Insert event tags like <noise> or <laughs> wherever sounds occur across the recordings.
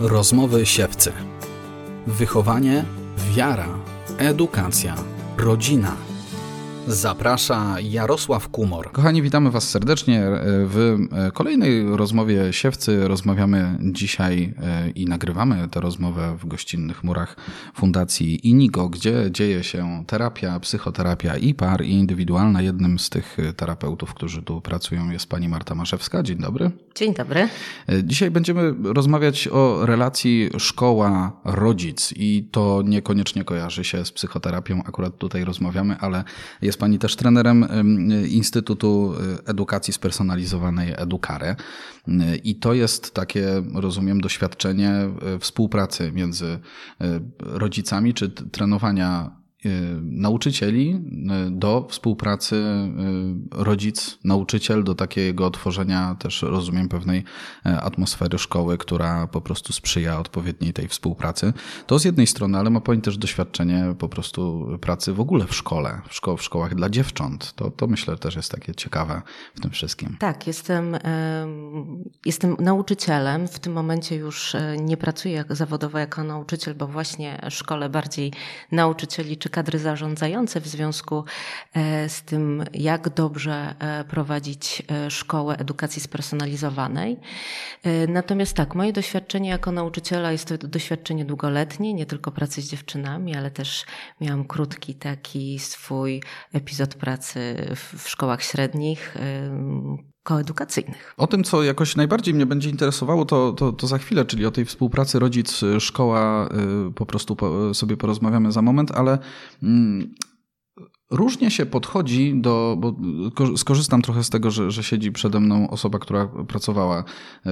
Rozmowy siewcy. Wychowanie, wiara, edukacja, rodzina. Zaprasza Jarosław Kumor. Kochani, witamy Was serdecznie w kolejnej rozmowie siewcy. Rozmawiamy dzisiaj e, i nagrywamy tę rozmowę w gościnnych murach Fundacji Inigo, gdzie dzieje się terapia, psychoterapia i par, i indywidualna. Jednym z tych terapeutów, którzy tu pracują jest pani Marta Maszewska. Dzień dobry. Dzień dobry. E, dzisiaj będziemy rozmawiać o relacji szkoła-rodzic i to niekoniecznie kojarzy się z psychoterapią. Akurat tutaj rozmawiamy, ale jest pani też trenerem Instytutu Edukacji Spersonalizowanej Edukare. I to jest takie, rozumiem, doświadczenie współpracy między rodzicami czy trenowania nauczycieli do współpracy rodzic-nauczyciel, do takiego otworzenia też, rozumiem, pewnej atmosfery szkoły, która po prostu sprzyja odpowiedniej tej współpracy. To z jednej strony, ale ma Pani też doświadczenie po prostu pracy w ogóle w szkole, w, szko w szkołach dla dziewcząt. To, to myślę też jest takie ciekawe w tym wszystkim. Tak, jestem, jestem nauczycielem. W tym momencie już nie pracuję zawodowo jako nauczyciel, bo właśnie szkole bardziej nauczycieli czy kadry zarządzające w związku z tym, jak dobrze prowadzić szkołę edukacji spersonalizowanej. Natomiast tak, moje doświadczenie jako nauczyciela jest to doświadczenie długoletnie, nie tylko pracy z dziewczynami, ale też miałam krótki taki swój epizod pracy w szkołach średnich O tym, co jakoś najbardziej mnie będzie interesowało, to, to, to za chwilę, czyli o tej współpracy rodzic-szkoła po prostu sobie porozmawiamy za moment, ale mm, Różnie się podchodzi do, bo skorzystam trochę z tego, że, że siedzi przede mną osoba, która pracowała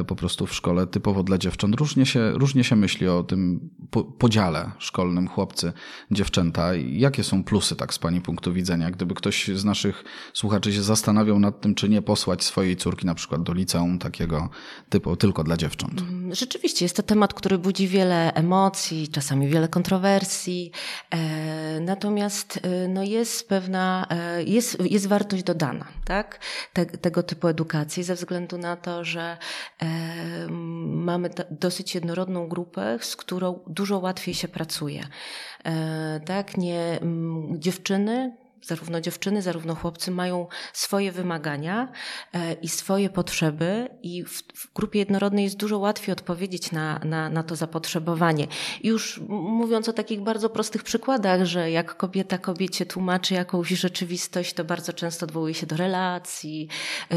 po prostu w szkole typowo dla dziewcząt. Różnie się, różnie się myśli o tym podziale szkolnym chłopcy, dziewczęta. Jakie są plusy tak z Pani punktu widzenia? Gdyby ktoś z naszych słuchaczy się zastanawiał nad tym, czy nie posłać swojej córki na przykład do liceum takiego typu tylko dla dziewcząt. Rzeczywiście jest to temat, który budzi wiele emocji, czasami wiele kontrowersji. Natomiast no jest pewna, jest, jest wartość dodana tak? Te, tego typu edukacji ze względu na to, że e, mamy dosyć jednorodną grupę, z którą dużo łatwiej się pracuje. E, tak? Nie, m, dziewczyny zarówno dziewczyny, zarówno chłopcy mają swoje wymagania i swoje potrzeby, i w, w, grupie jednorodnej jest dużo łatwiej odpowiedzieć na, na, na to zapotrzebowanie. Już mówiąc o takich bardzo prostych przykładach, że jak kobieta kobiecie tłumaczy jakąś rzeczywistość, to bardzo często odwołuje się do relacji,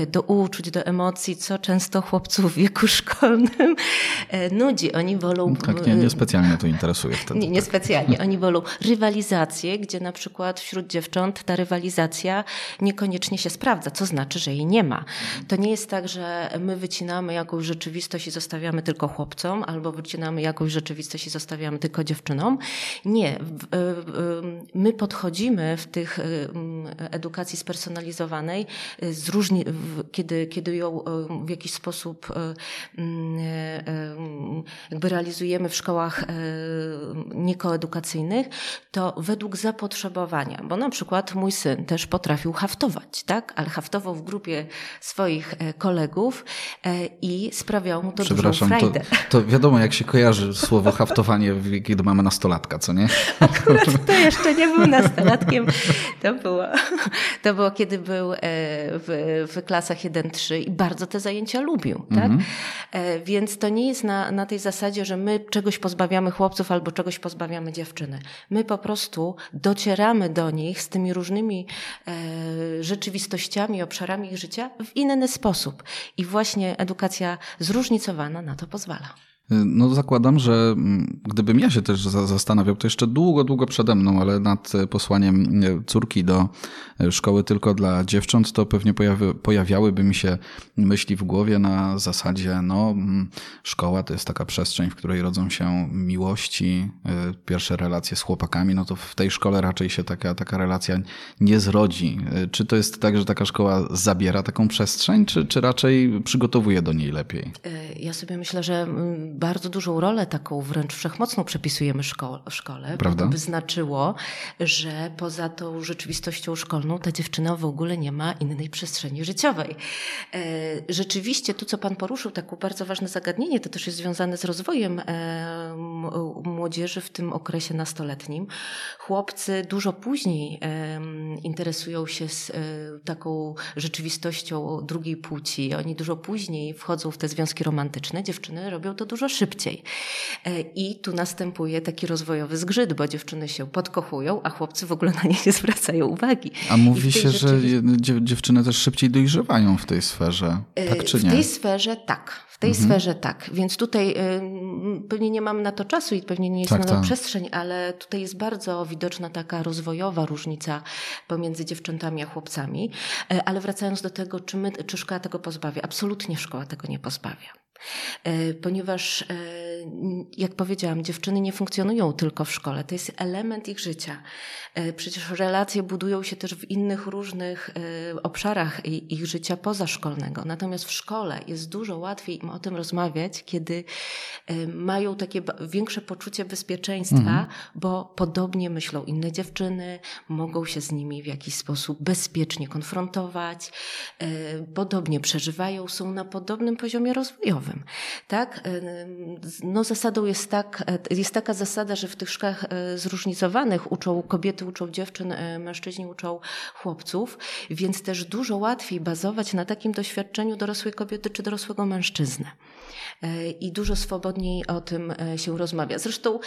do uczuć, do emocji, co często chłopców w wieku szkolnym nudzi. Oni wolą. Tak, nie, niespecjalnie to interesuje wtedy. Nie, niespecjalnie. <laughs> Oni wolą rywalizację, gdzie na przykład wśród dziewcząt ta rywalizacja niekoniecznie się sprawdza, co znaczy, że jej nie ma. To nie jest tak, że my wycinamy jakąś rzeczywistość i zostawiamy tylko chłopcom, albo wycinamy jakąś rzeczywistość i zostawiamy tylko dziewczynom. Nie. My podchodzimy w tych edukacji spersonalizowanej z różni, kiedy, kiedy ją w jakiś sposób jakby realizujemy w szkołach niekoedukacyjnych, to według zapotrzebowania, bo na przykład mój syn też potrafił haftować, tak? Ale haftował w grupie swoich kolegów i sprawiało mu to dużą frajdę. To, to wiadomo, jak się kojarzy słowo haftowanie, kiedy mamy nastolatka, co nie? Akurat to jeszcze nie był nastolatkiem. To było, to było kiedy był w, w klasach 1-3 i bardzo te zajęcia lubił, tak? Mhm. Więc to nie jest na, na tej zasadzie, że my czegoś pozbawiamy chłopców albo czegoś pozbawiamy dziewczyny. My po prostu docieramy do nich z tymi różnymi e, rzeczywistościami, obszarami ich życia w inny sposób. I właśnie edukacja zróżnicowana na to pozwala. No zakładam, że gdybym ja się też zastanawiał, to jeszcze długo, długo przede mną, ale nad posłaniem córki do szkoły tylko dla dziewcząt, to pewnie pojawi, pojawiałyby mi się myśli w głowie na zasadzie, no szkoła to jest taka przestrzeń, w której rodzą się miłości, pierwsze relacje z chłopakami, no to w tej szkole raczej się taka, taka relacja nie zrodzi. Czy to jest tak, że taka szkoła zabiera taką przestrzeń, czy, czy raczej przygotowuje do niej lepiej? Ja sobie myślę, że bardzo dużą rolę, taką wręcz wszechmocną przepisujemy szko w szkole. Prawda? To by znaczyło, że poza tą rzeczywistością szkolną ta dziewczyna w ogóle nie ma innej przestrzeni życiowej. E, rzeczywiście tu, co Pan poruszył, takie bardzo ważne zagadnienie, to też jest związane z rozwojem e, młodzieży w tym okresie nastoletnim. Chłopcy dużo później interesują się z e, taką rzeczywistością drugiej płci. Oni dużo później wchodzą w te związki romantyczne. Dziewczyny robią to dużo szybciej. I tu następuje taki rozwojowy zgrzyt, bo dziewczyny się podkochują, a chłopcy w ogóle na nie nie zwracają uwagi. A mówi się, że dziewczyny też szybciej dojrzewają w tej sferze, tak czy nie? W tej sferze tak. W tej mhm. sferze tak. Więc tutaj y, pewnie nie mam na to czasu i pewnie nie jest tak, na to tak. przestrzeń, ale tutaj jest bardzo widoczna taka rozwojowa różnica pomiędzy dziewczętami a chłopcami. Ale wracając do tego, czy, my, czy szkoła tego pozbawia? Absolutnie szkoła tego nie pozbawia. E, ponieważ, e, jak powiedziałam, dziewczyny nie funkcjonują tylko w szkole, to jest element ich życia. E, przecież relacje budują się też w innych różnych obszarach ich życia pozaszkolnego. Natomiast w szkole jest dużo łatwiej im o tym rozmawiać, kiedy mają takie większe poczucie bezpieczeństwa, mhm. bo podobnie myślą inne dziewczyny, mogą się z nimi w jakiś sposób bezpiecznie konfrontować, podobnie przeżywają, są na podobnym poziomie rozwojowym. Tak? No zasadą jest, tak, jest taka zasada, że w tych szkołach e, zróżnicowanych uczą kobiety, uczą dziewczyn, mężczyźni uczą chłopców, więc też dużo łatwiej bazować na takim doświadczeniu dorosłej kobiety czy dorosłego mężczyzny. I dużo swobodniej o tym się rozmawia. Zresztą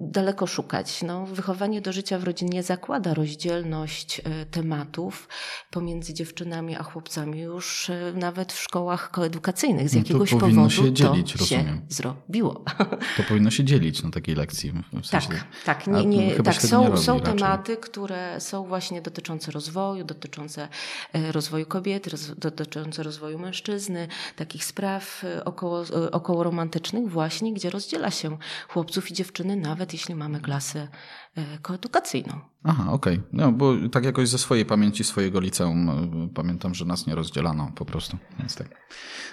daleko szukać. No, wychowanie do życia w rodzinie zakłada rozdzielność tematów pomiędzy dziewczynami a chłopcami już nawet w szkołach koedukacyjnych z no jakiegoś powodu powinno się dzielić, to rozumiem. się zrobiło. <laughs> To powinno się dzielić na takiej lekcji. W sensie, tak, tak. Nie, nie, tak są, nie są tematy, które są właśnie dotyczące rozwoju, dotyczące e, rozwoju kobiety, dotyczące rozwoju mężczyzny, takich spraw e, około, e, około romantycznych właśnie, gdzie rozdziela się chłopców i dziewczyny, nawet jeśli mamy klasę koedukacyjną. Aha, okej. Okay. No, bo tak jakoś ze swojej pamięci, swojego liceum pamiętam, że nas nie rozdzielano po prostu. Więc tak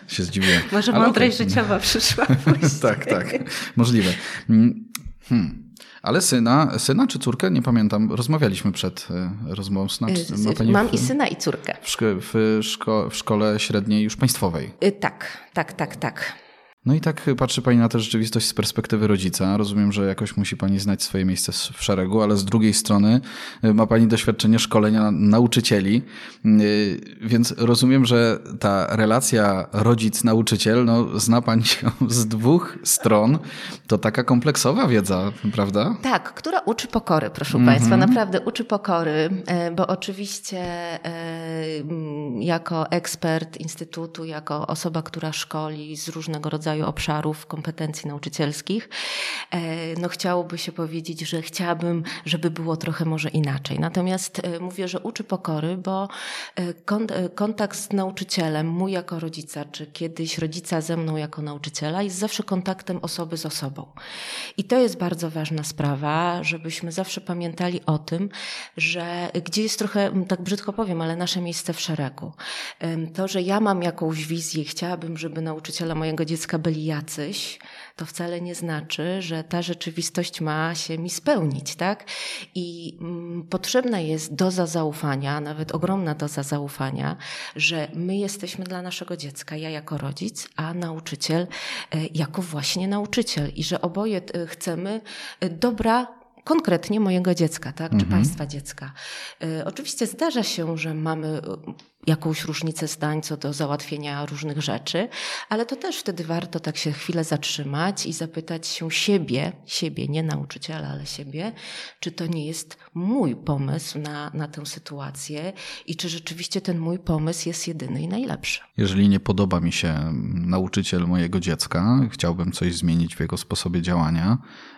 się zdziwiłem. <laughs> Może Ale mądrość okay. życiowa <laughs> przyszła tak, tak. Możliwe. Mm, hmm. Ale syna, syna czy córkę? Nie pamiętam. Rozmawialiśmy przed e, rozmową. Syna, ma pani Mam w, i syna, i córkę. W, w, szko, w szkole średniej już państwowej. Tak, tak, tak, tak. No i tak patrzy Pani na tę rzeczywistość z perspektywy rodzica. Rozumiem, że jakoś musi Pani znać swoje miejsce w szeregu, ale z drugiej strony y, ma Pani doświadczenie szkolenia nauczycieli, y, więc rozumiem, że ta relacja rodzic-nauczyciel, no, zna Pani się <laughs> z dwóch stron. To taka kompleksowa wiedza, prawda? Tak, która uczy pokory, proszę mm -hmm. Państwa. Naprawdę uczy pokory, e, bo oczywiście e, jako ekspert Instytutu, jako osoba, która szkoli z różnego rodzaju rodzaju obszarów kompetencji nauczycielskich. E, no chciałoby się powiedzieć, że chciałabym, żeby było trochę może inaczej. Natomiast e, mówię, że uczy pokory, bo e, kontakt z nauczycielem, mój jako rodzica, czy kiedyś rodzica ze mną jako nauczyciela, jest zawsze kontaktem osoby z osobą. I to jest bardzo ważna sprawa, żebyśmy zawsze pamiętali o tym, że gdzie jest trochę, tak brzydko powiem, ale nasze miejsce w szeregu. To, że ja mam jakąś wizję, chciałabym, żeby nauczyciela mojego dziecka byli jacyś, to wcale nie znaczy, że ta rzeczywistość ma się mi spełnić, tak? I mm, potrzebna jest doza zaufania, nawet ogromna doza zaufania, że my jesteśmy dla naszego dziecka, ja jako rodzic, a nauczyciel e, jako właśnie nauczyciel i że oboje e, chcemy e, dobra konkretnie mojego dziecka, tak? czy mhm. państwa dziecka. Y, oczywiście zdarza się, że mamy jakąś różnicę zdań co do załatwienia różnych rzeczy, ale to też wtedy warto tak się chwilę zatrzymać i zapytać się siebie, siebie, nie nauczyciela, ale siebie, czy to nie jest mój pomysł na, na tę sytuację i czy rzeczywiście ten mój pomysł jest jedyny i najlepszy. Jeżeli nie podoba mi się nauczyciel mojego dziecka, chciałbym coś zmienić w jego sposobie działania,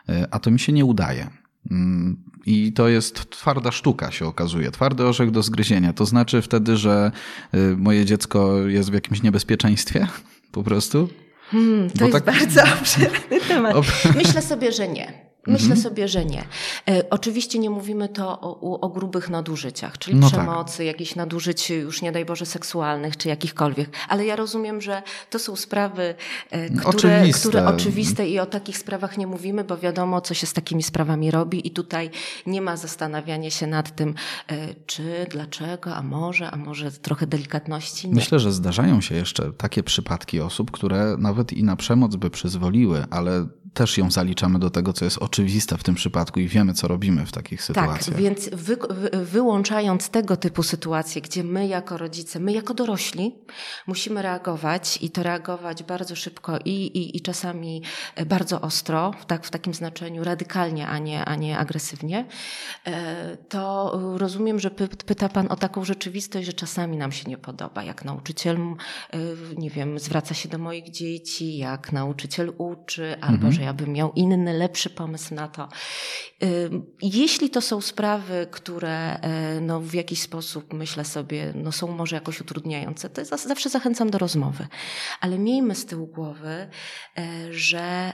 y, a to mi się nie udaje Mm, I to jest twarda sztuka, się okazuje, twardy orzech do zgryzienia. To znaczy wtedy, że moje dziecko jest w jakimś niebezpieczeństwie po prostu? Hmm, to Bo jest tak... bardzo <laughs> obszerny temat. Myślę sobie, że nie. Myślę mhm. sobie, że nie. E, oczywiście nie mówimy to o, o grubych nadużyciach, czyli no przemocy, tak. jakichś nadużyć już nie daj Boże seksualnych czy jakichkolwiek, ale ja rozumiem, że to są sprawy, e, które oczywiste. które oczywiste i o takich sprawach nie mówimy, bo wiadomo, co się z takimi sprawami robi i tutaj nie ma zastanawiania się nad tym, e, czy, dlaczego, a może, a może trochę delikatności. Nie. Myślę, że zdarzają się jeszcze takie przypadki osób, które nawet i na przemoc by przyzwoliły, ale też ją zaliczamy do tego, co jest oczywiste w tym przypadku i wiemy, co robimy w takich tak, sytuacjach. Tak, więc wy, wyłączając tego typu sytuacje, gdzie my jako rodzice, my jako dorośli musimy reagować i to reagować bardzo szybko i, i, i czasami bardzo ostro, tak, w takim znaczeniu radykalnie, a nie, a nie agresywnie, e, to rozumiem, że pyta Pan o taką rzeczywistość, że czasami nam się nie podoba, jak nauczyciel, e, nie wiem, zwraca się do moich dzieci, jak nauczyciel uczy, albo mhm że ja bym miał inny, lepszy pomysł na to. Jeśli to są sprawy, które e, no, w jakiś sposób, myślę sobie, no, są może jakoś utrudniające, to zawsze zachęcam do rozmowy. Ale miejmy z tyłu głowy, e, że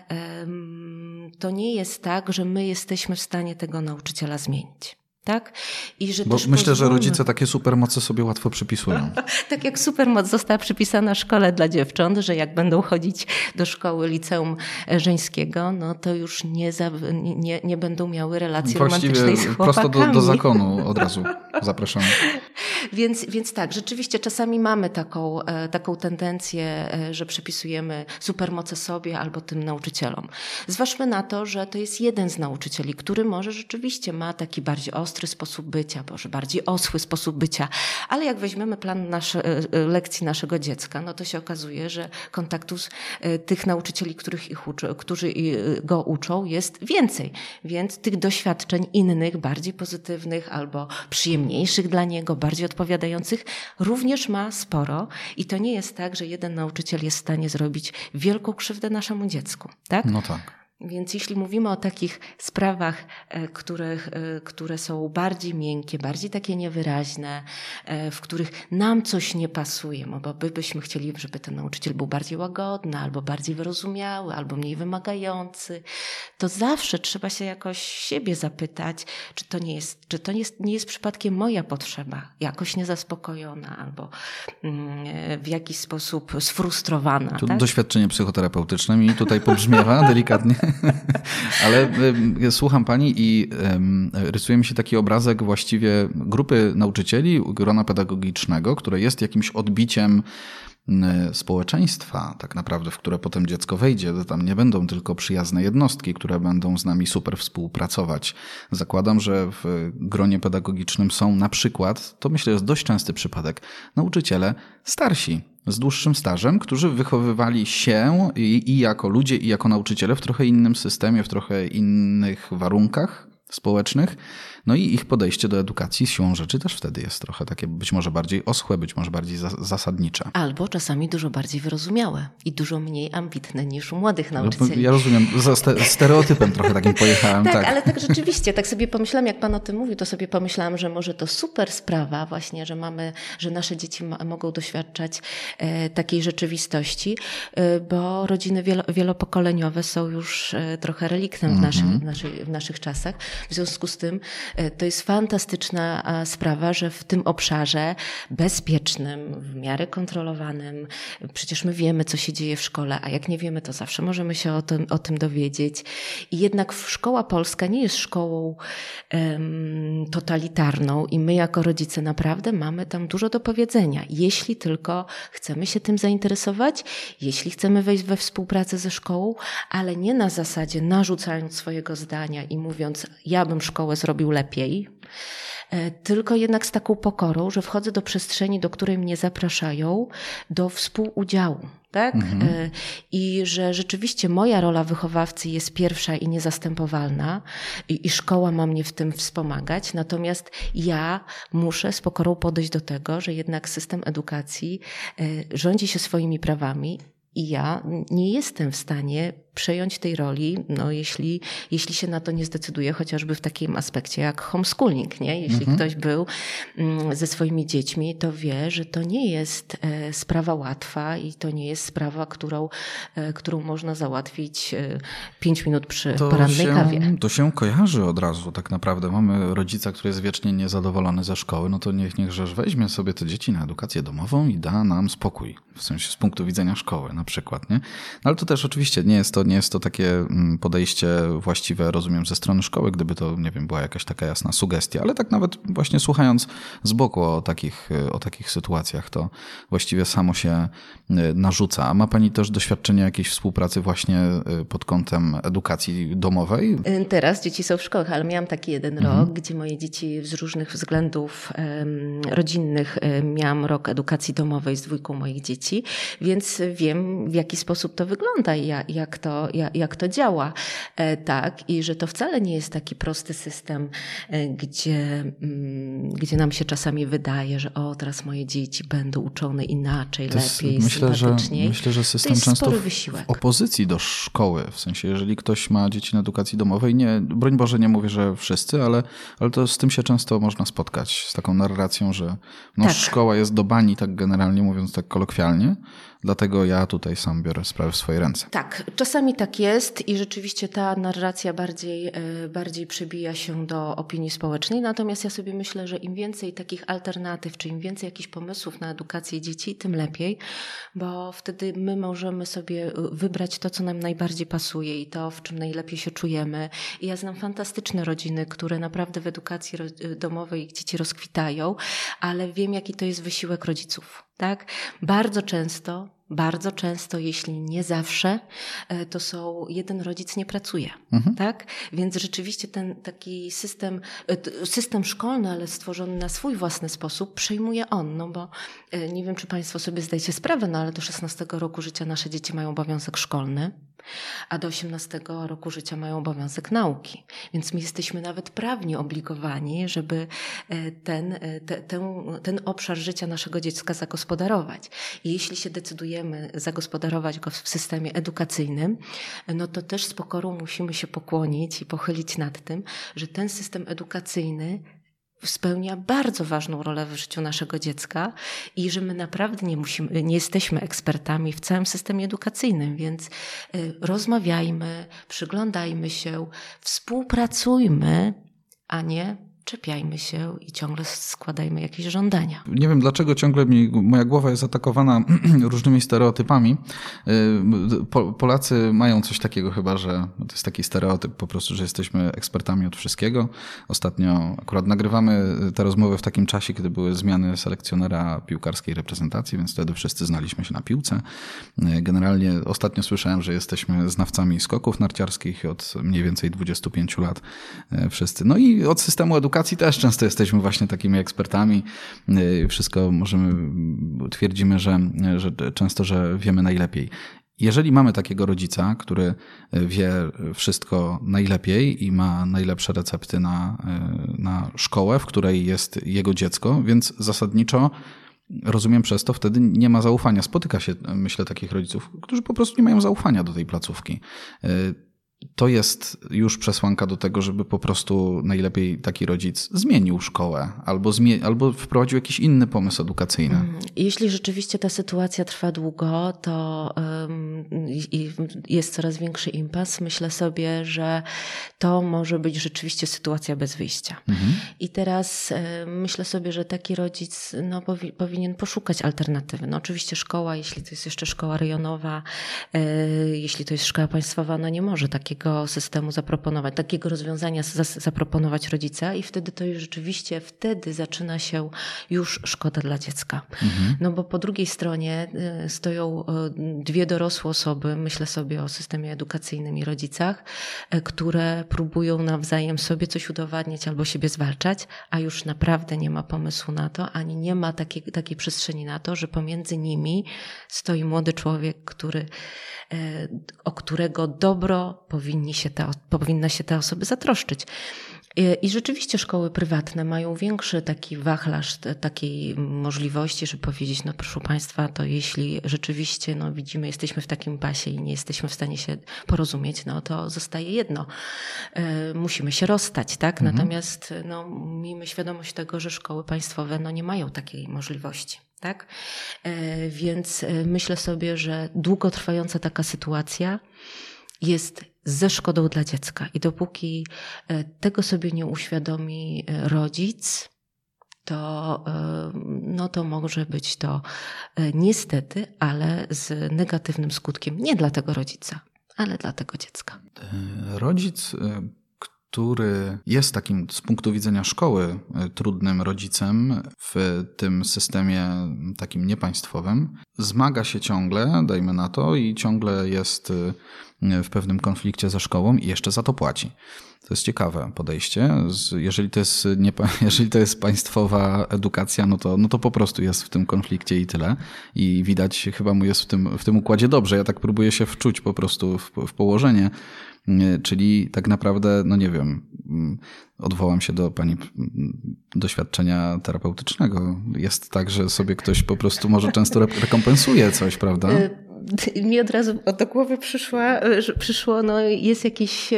to nie jest tak, że my jesteśmy w stanie tego nauczyciela zmienić. Tak? I że Bo myślę, pozwólmy... że rodzice takie supermoce sobie łatwo przypisują. <laughs> tak jak supermoc została przypisana szkole dla dziewcząt, że jak będą chodzić do szkoły liceum żeńskiego, no to już nie, za, nie, nie będą miały relacji Właściwie romantycznej z chłopakami. prosto do, do zakonu <laughs> od razu zapraszamy. Więc, więc tak, rzeczywiście czasami mamy taką, e, taką tendencję, e, że przypisujemy supermoce sobie albo tym nauczycielom. Zważmy na to, że to jest jeden z nauczycieli, który może rzeczywiście ma taki bardziej ostry sposób bycia, może bardziej osły sposób bycia, ale jak weźmiemy plan nasze, e, lekcji naszego dziecka, no to się okazuje, że kontaktu z tych nauczycieli, których ich uczy, którzy go uczą, jest więcej. Więc tych doświadczeń innych, bardziej pozytywnych albo przyjemniejszych dla niego, bardziej odpowiadających, również ma sporo. I to nie jest tak, że jeden nauczyciel jest w stanie zrobić wielką krzywdę naszemu dziecku. Tak? No tak. Więc jeśli mówimy o takich sprawach, e, których, e, które są bardziej miękkie, bardziej takie niewyraźne, e, w których nam coś nie pasuje, bo by byśmy chcieli, żeby ten nauczyciel był bardziej łagodny, albo bardziej wyrozumiały, albo mniej wymagający, to zawsze trzeba się jakoś siebie zapytać, czy to nie jest, czy to nie jest, nie jest przypadkiem moja potrzeba, jakoś niezaspokojona, albo mm, w jakiś sposób sfrustrowana. Tu tak? doświadczenie psychoterapeutyczne mi tutaj pobrzmiewa delikatnie. Ale słucham pani i rysuje mi się taki obrazek właściwie grupy nauczycieli, grona pedagogicznego, które jest jakimś odbiciem społeczeństwa, tak naprawdę, w które potem dziecko wejdzie. To tam nie będą tylko przyjazne jednostki, które będą z nami super współpracować. Zakładam, że w gronie pedagogicznym są na przykład, to myślę jest dość częsty przypadek, nauczyciele starsi, z dłuższym stażem, którzy wychowywali się i, i jako ludzie, i jako nauczyciele w trochę innym systemie, w trochę innych warunkach społecznych no i ich podejście do edukacji siłą rzeczy też wtedy jest trochę takie być może bardziej oschłe, być może bardziej zasadnicze. Albo czasami dużo bardziej wyrozumiałe i dużo mniej ambitne niż u młodych no, nauczycieli. Ja rozumiem, za stereotypem trochę takim <laughs> pojechałem. tak, tak, ale tak rzeczywiście, tak sobie pomyślałam, jak Pan o tym mówił, to sobie pomyślałam, że może to super sprawa właśnie, że mamy, że nasze dzieci mogą doświadczać e, takiej rzeczywistości, e, bo rodziny wielo, wielopokoleniowe są już e, trochę reliktem w, naszym, mm -hmm. w, naszych, w naszych czasach. W związku z tym E, to jest fantastyczna sprawa, że w tym obszarze bezpiecznym, w miarę kontrolowanym, przecież my wiemy, co się dzieje w szkole, a jak nie wiemy, to zawsze możemy się o tym, o tym dowiedzieć. I jednak szkoła polska nie jest szkołą um, totalitarną i my jako rodzice naprawdę mamy tam dużo do powiedzenia, jeśli tylko chcemy się tym zainteresować, jeśli chcemy wejść we współpracę ze szkołą, ale nie na zasadzie narzucając swojego zdania i mówiąc, ja bym szkołę zrobił lepiej, e, tylko jednak z taką pokorą, że wchodzę do przestrzeni, do której mnie zapraszają, do współudziału. Tak? Mhm. E, I że rzeczywiście moja rola wychowawcy jest pierwsza i niezastępowalna, i, i szkoła ma mnie w tym wspomagać, natomiast ja muszę z pokorą podejść do tego, że jednak system edukacji e, rządzi się swoimi prawami i ja nie jestem w stanie przejąć tej roli, no jeśli, jeśli się na to nie zdecyduje, chociażby w takim aspekcie jak homeschooling, nie? Jeśli mhm. ktoś był mm, ze swoimi dziećmi, to wie, że to nie jest e, sprawa łatwa i to nie jest sprawa, którą, e, którą można załatwić e, pięć minut przy to porannej się, kawie. To się kojarzy od razu tak naprawdę. Mamy rodzica, który jest wiecznie niezadowolony ze szkoły, no to niech, niechżeż weźmie sobie te dzieci na edukację domową i da nam spokój. W sensie z punktu widzenia szkoły na przykład, nie? No ale to też oczywiście nie jest to, nie jest to takie mm, podejście właściwe, rozumiem, ze strony szkoły, gdyby to, nie wiem, była jakaś taka jasna sugestia, ale tak nawet właśnie słuchając z boku o takich, o takich sytuacjach, to właściwie samo się y, narzuca. A ma Pani też doświadczenie jakiejś współpracy właśnie y, pod kątem edukacji domowej? Y, teraz dzieci są w szkołach, ale miałam taki jeden mhm. rok, gdzie moje dzieci z różnych względów rodzinnych miałam rok edukacji domowej z dwójką moich dzieci, więc wiem w jaki sposób to wygląda i jak, jak, to, jak, to działa. E, tak, i że to wcale nie jest taki prosty system, e, gdzie, mm, gdzie nam się czasami wydaje, że o, teraz moje dzieci będą uczone inaczej, to lepiej, myślę, że, myślę, że system często w, w opozycji do szkoły. W sensie, jeżeli ktoś ma dzieci na edukacji domowej, nie, broń Boże, nie mówię, że wszyscy, ale, ale to z tym się często można spotkać, z taką narracją, że no, tak. szkoła jest do bani, tak generalnie mówiąc, tak kolokwialnie, Dlatego ja tutaj sam biorę sprawy w swoje ręce. Tak, czasami tak jest i rzeczywiście ta narracja bardziej, e, bardziej przebija się do opinii społecznej. Natomiast ja sobie myślę, że im więcej takich alternatyw, czy im więcej jakichś pomysłów na edukację dzieci, tym lepiej, bo wtedy my możemy sobie wybrać to, co nam najbardziej pasuje i to, w czym najlepiej się czujemy. I ja znam fantastyczne rodziny, które naprawdę w edukacji domowej ich dzieci rozkwitają, ale wiem, jaki to jest wysiłek rodziców. Tak? Bardzo często bardzo często, jeśli nie zawsze, e, to są jeden rodzic nie pracuje, mhm. tak? Więc rzeczywiście ten taki system, e, system szkolny, ale stworzony na swój własny sposób, przejmuje on, no bo e, nie wiem, czy Państwo sobie zdajecie sprawę, no ale do 16 roku życia nasze dzieci mają obowiązek szkolny, a do 18 roku życia mają obowiązek nauki. Więc my jesteśmy nawet prawnie obligowani, żeby ten, te, ten, ten obszar życia naszego dziecka zagospodarować. I jeśli się decydujemy zagospodarować go w systemie edukacyjnym, no to też z pokorą musimy się pokłonić i pochylić nad tym, że ten system edukacyjny spełnia bardzo ważną rolę w życiu naszego dziecka i że my naprawdę nie, musimy, nie jesteśmy ekspertami w całym systemie edukacyjnym, więc y, rozmawiajmy, przyglądajmy się, współpracujmy, a nie czepiajmy się i ciągle składajmy jakieś żądania. Nie wiem dlaczego ciągle mi, moja głowa jest atakowana <clears throat> różnymi stereotypami. Y, Polacy mają coś takiego chyba, że to jest taki stereotyp po prostu, że jesteśmy ekspertami od wszystkiego. Ostatnio akurat nagrywamy te rozmowy w takim czasie, kiedy były zmiany selekcjonera piłkarskiej reprezentacji, więc wtedy wszyscy znaliśmy się na piłce. Y, generalnie ostatnio słyszałem, że jesteśmy znawcami skoków narciarskich od mniej więcej 25 lat wszyscy. No i od systemu edukacji edukacji też często jesteśmy właśnie takimi ekspertami. Y, wszystko możemy, twierdzimy, że, że często, że wiemy najlepiej. Jeżeli mamy takiego rodzica, który wie wszystko najlepiej i ma najlepsze recepty na, y, na szkołę, w której jest jego dziecko, więc zasadniczo rozumiem przez to wtedy nie ma zaufania. Spotyka się, myślę, takich rodziców, którzy po prostu nie mają zaufania do tej placówki. To jest już przesłanka do tego, żeby po prostu najlepiej taki rodzic zmienił szkołę albo, zmie- albo wprowadził jakiś inny pomysł edukacyjny. Mm, jeśli rzeczywiście ta sytuacja trwa długo, to um, jest coraz większy impas. Myślę sobie, że to może być rzeczywiście sytuacja bez wyjścia. Mhm. I teraz um, myślę sobie, że taki rodzic no, powi- powinien poszukać alternatywy. No, oczywiście szkoła, jeśli to jest jeszcze szkoła rejonowa, e, jeśli to jest szkoła państwowa, no nie może takiego takiego systemu zaproponować, takiego rozwiązania zaproponować rodzica i wtedy to już rzeczywiście, wtedy zaczyna się już szkoda dla dziecka. Mhm. No bo po drugiej stronie y, stoją y, dwie dorosłe osoby, myślę sobie o systemie edukacyjnym i rodzicach, y, które próbują nawzajem sobie coś udowadniać albo siebie zwalczać, a już naprawdę nie ma pomysłu na to, ani nie ma takiej, takiej przestrzeni na to, że pomiędzy nimi stoi młody człowiek, który, o którego dobro powinni się te, powinna się te osoby zatroszczyć. I rzeczywiście szkoły prywatne mają większy taki wachlarz takiej możliwości, żeby powiedzieć, no proszę Państwa, to jeśli rzeczywiście no, widzimy, jesteśmy w takim pasie i nie jesteśmy w stanie się porozumieć, no to zostaje jedno. E, musimy się rozstać, tak? Mhm. Natomiast no, miejmy świadomość tego, że szkoły państwowe no, nie mają takiej możliwości. Tak? E, więc e, myślę sobie, że długotrwająca taka sytuacja jest ze szkodą dla dziecka. I dopóki e, tego sobie nie uświadomi e, rodzic, to, e, no to może być to niestety, ale z negatywnym skutkiem nie dla tego rodzica, ale dla tego dziecka. Rodzic który jest takim z punktu widzenia szkoły trudnym rodzicem w tym systemie takim niepaństwowym, zmaga się ciągle, dajmy na to, i ciągle jest w pewnym konflikcie ze szkołą i jeszcze za to płaci. To jest ciekawe podejście. Jeżeli to jest, nie, <laughs> jeżeli to jest państwowa edukacja, no to, no to po prostu jest w tym konflikcie i tyle. I widać, chyba mu jest w tym, w tym układzie dobrze. Ja tak próbuję się wczuć po prostu w, w położenie. Czyli tak naprawdę, no nie wiem, odwołam się do pani doświadczenia terapeutycznego. Jest tak, że sobie ktoś po prostu może często rekompensuje coś, prawda? <laughs> Mi od razu do głowy przyszła, przyszło, no jest jakieś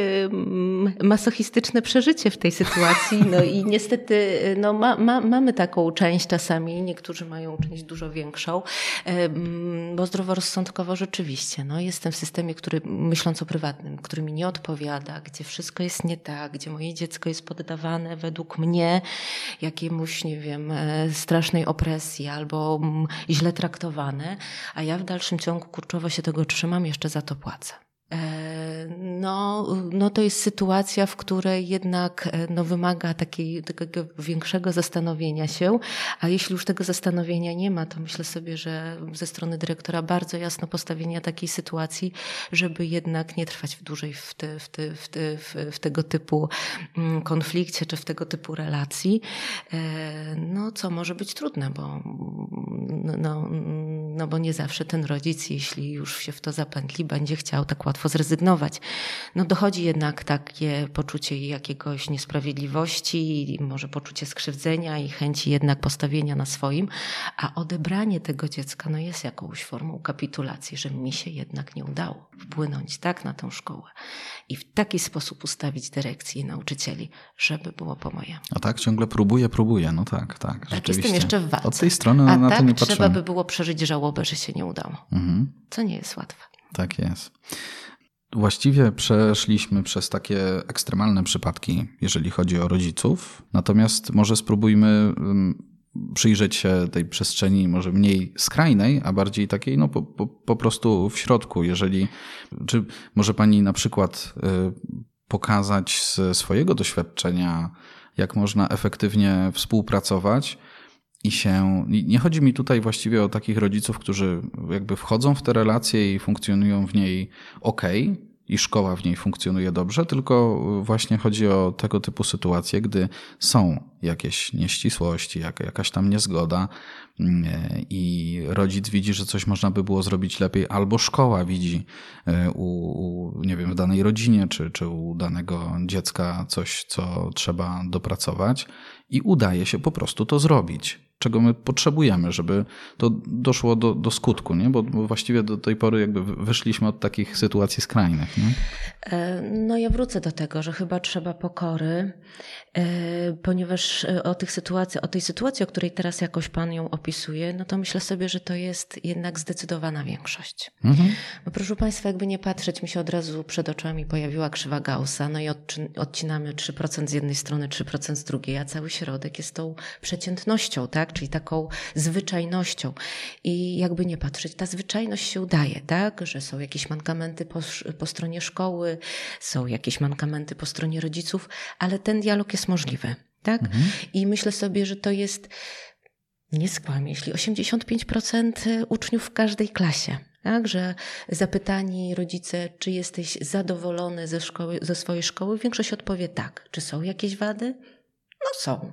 masochistyczne przeżycie w tej sytuacji, no i niestety no, ma, ma, mamy taką część czasami, niektórzy mają część dużo większą, bo zdroworozsądkowo rzeczywiście, no jestem w systemie, który, myśląc o prywatnym, który mi nie odpowiada, gdzie wszystko jest nie tak, gdzie moje dziecko jest poddawane według mnie jakiemuś, nie wiem, e, strasznej opresji albo źle traktowane, a ja w dalszym ciągu kurczowo się tego trzymam, jeszcze za to płacę. E, no, no to jest sytuacja, w której jednak e, no, wymaga takiej, takiego większego zastanowienia się, a jeśli już tego zastanowienia nie ma, to myślę sobie, że ze strony dyrektora bardzo jasno postawienia takiej sytuacji, żeby jednak nie trwać dłużej w, te, w, te, w, te, w, tego typu mm, konflikcie czy w tego typu relacji, e, no co może być trudne, bo, no, no bo nie zawsze ten rodzic, jeśli już się w to zapętli, będzie chciał tak łatwo łatwo zrezygnować. No dochodzi jednak takie poczucie jakiegoś niesprawiedliwości, może poczucie skrzywdzenia i chęci jednak postawienia na swoim, a odebranie tego dziecka no jest jakąś formą kapitulacji, że mi się jednak nie udało wpłynąć tak na tą szkołę i w taki sposób ustawić dyrekcji i nauczycieli, żeby było po mojemu. A tak ciągle próbuję, próbuję, no tak, tak. Tak, jestem jeszcze w walce. Od tej strony a na tak to nie trzeba patrzymy. by było przeżyć żałobę, że się nie udało. Mhm. Co nie jest łatwe. Tak jest. Właściwie przeszliśmy przez takie ekstremalne przypadki, jeżeli chodzi o rodziców. Natomiast może spróbujmy przyjrzeć się tej przestrzeni może mniej skrajnej, a bardziej takiej no po, po, po prostu w środku. Jeżeli, czy może pani na przykład y, pokazać ze swojego doświadczenia, jak można efektywnie współpracować i się. Nie chodzi mi tutaj właściwie o takich rodziców, którzy jakby wchodzą w te relacje i funkcjonują w niej ok, i szkoła w niej funkcjonuje dobrze, tylko właśnie chodzi o tego typu sytuacje, gdy są jakieś nieścisłości, jak, jakaś tam niezgoda mm, i rodzic widzi, że coś można by było zrobić lepiej, albo szkoła widzi e, u, u nie wiem, w danej rodzinie czy, czy u danego dziecka coś, co trzeba dopracować i udaje się po prostu to zrobić czego my potrzebujemy, żeby to doszło do, do skutku, nie? Bo, bo właściwie do tej pory jakby wyszliśmy od takich sytuacji skrajnych. Nie? E, no ja wrócę do tego, że chyba trzeba pokory, ponieważ e, o tych sytuacji, o tej sytuacji, o której teraz jakoś Pan ją opisuje, no to myślę sobie, że to jest jednak zdecydowana większość. Mhm. Bo proszę Państwa, jakby nie patrzeć, mi się od razu przed oczami pojawiła krzywa Gaussa, no i odcinamy 3% z jednej strony, 3% z drugiej, a cały środek jest tą przeciętnością, tak? Czyli taką zwyczajnością. I jakby nie patrzeć, ta zwyczajność się udaje, tak? Że są jakieś mankamenty po, po stronie szkoły, są jakieś mankamenty po stronie rodziców, ale ten dialog jest możliwy, tak? Mhm. I myślę sobie, że to jest, nie skłamię, jeśli 85% uczniów w każdej klasie tak, że zapytani rodzice, czy jesteś zadowolony ze, szkoły, ze swojej szkoły, większość odpowie tak. Czy są jakieś wady? No są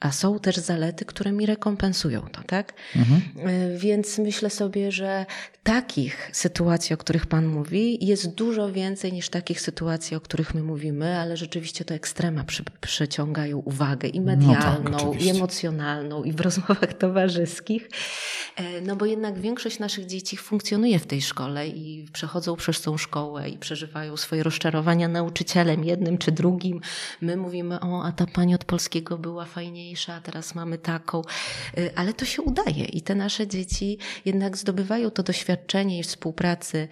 a są też zalety, które mi rekompensują to, tak? Mhm. E, więc myślę sobie, że takich sytuacji, o których Pan mówi, jest dużo więcej niż takich sytuacji, o których my mówimy, ale rzeczywiście to ekstrema przy, przyciągają uwagę i medialną, no tak, i emocjonalną, i w <laughs> rozmowach towarzyskich. E, no bo jednak większość naszych dzieci funkcjonuje w tej szkole i przechodzą przez tą szkołę i przeżywają swoje rozczarowania nauczycielem jednym czy drugim. My mówimy, o, a ta pani od polskiego była fajniejsza, a teraz mamy taką. E, ale to się udaje i te nasze dzieci jednak zdobywają to doświadczenie i współpracy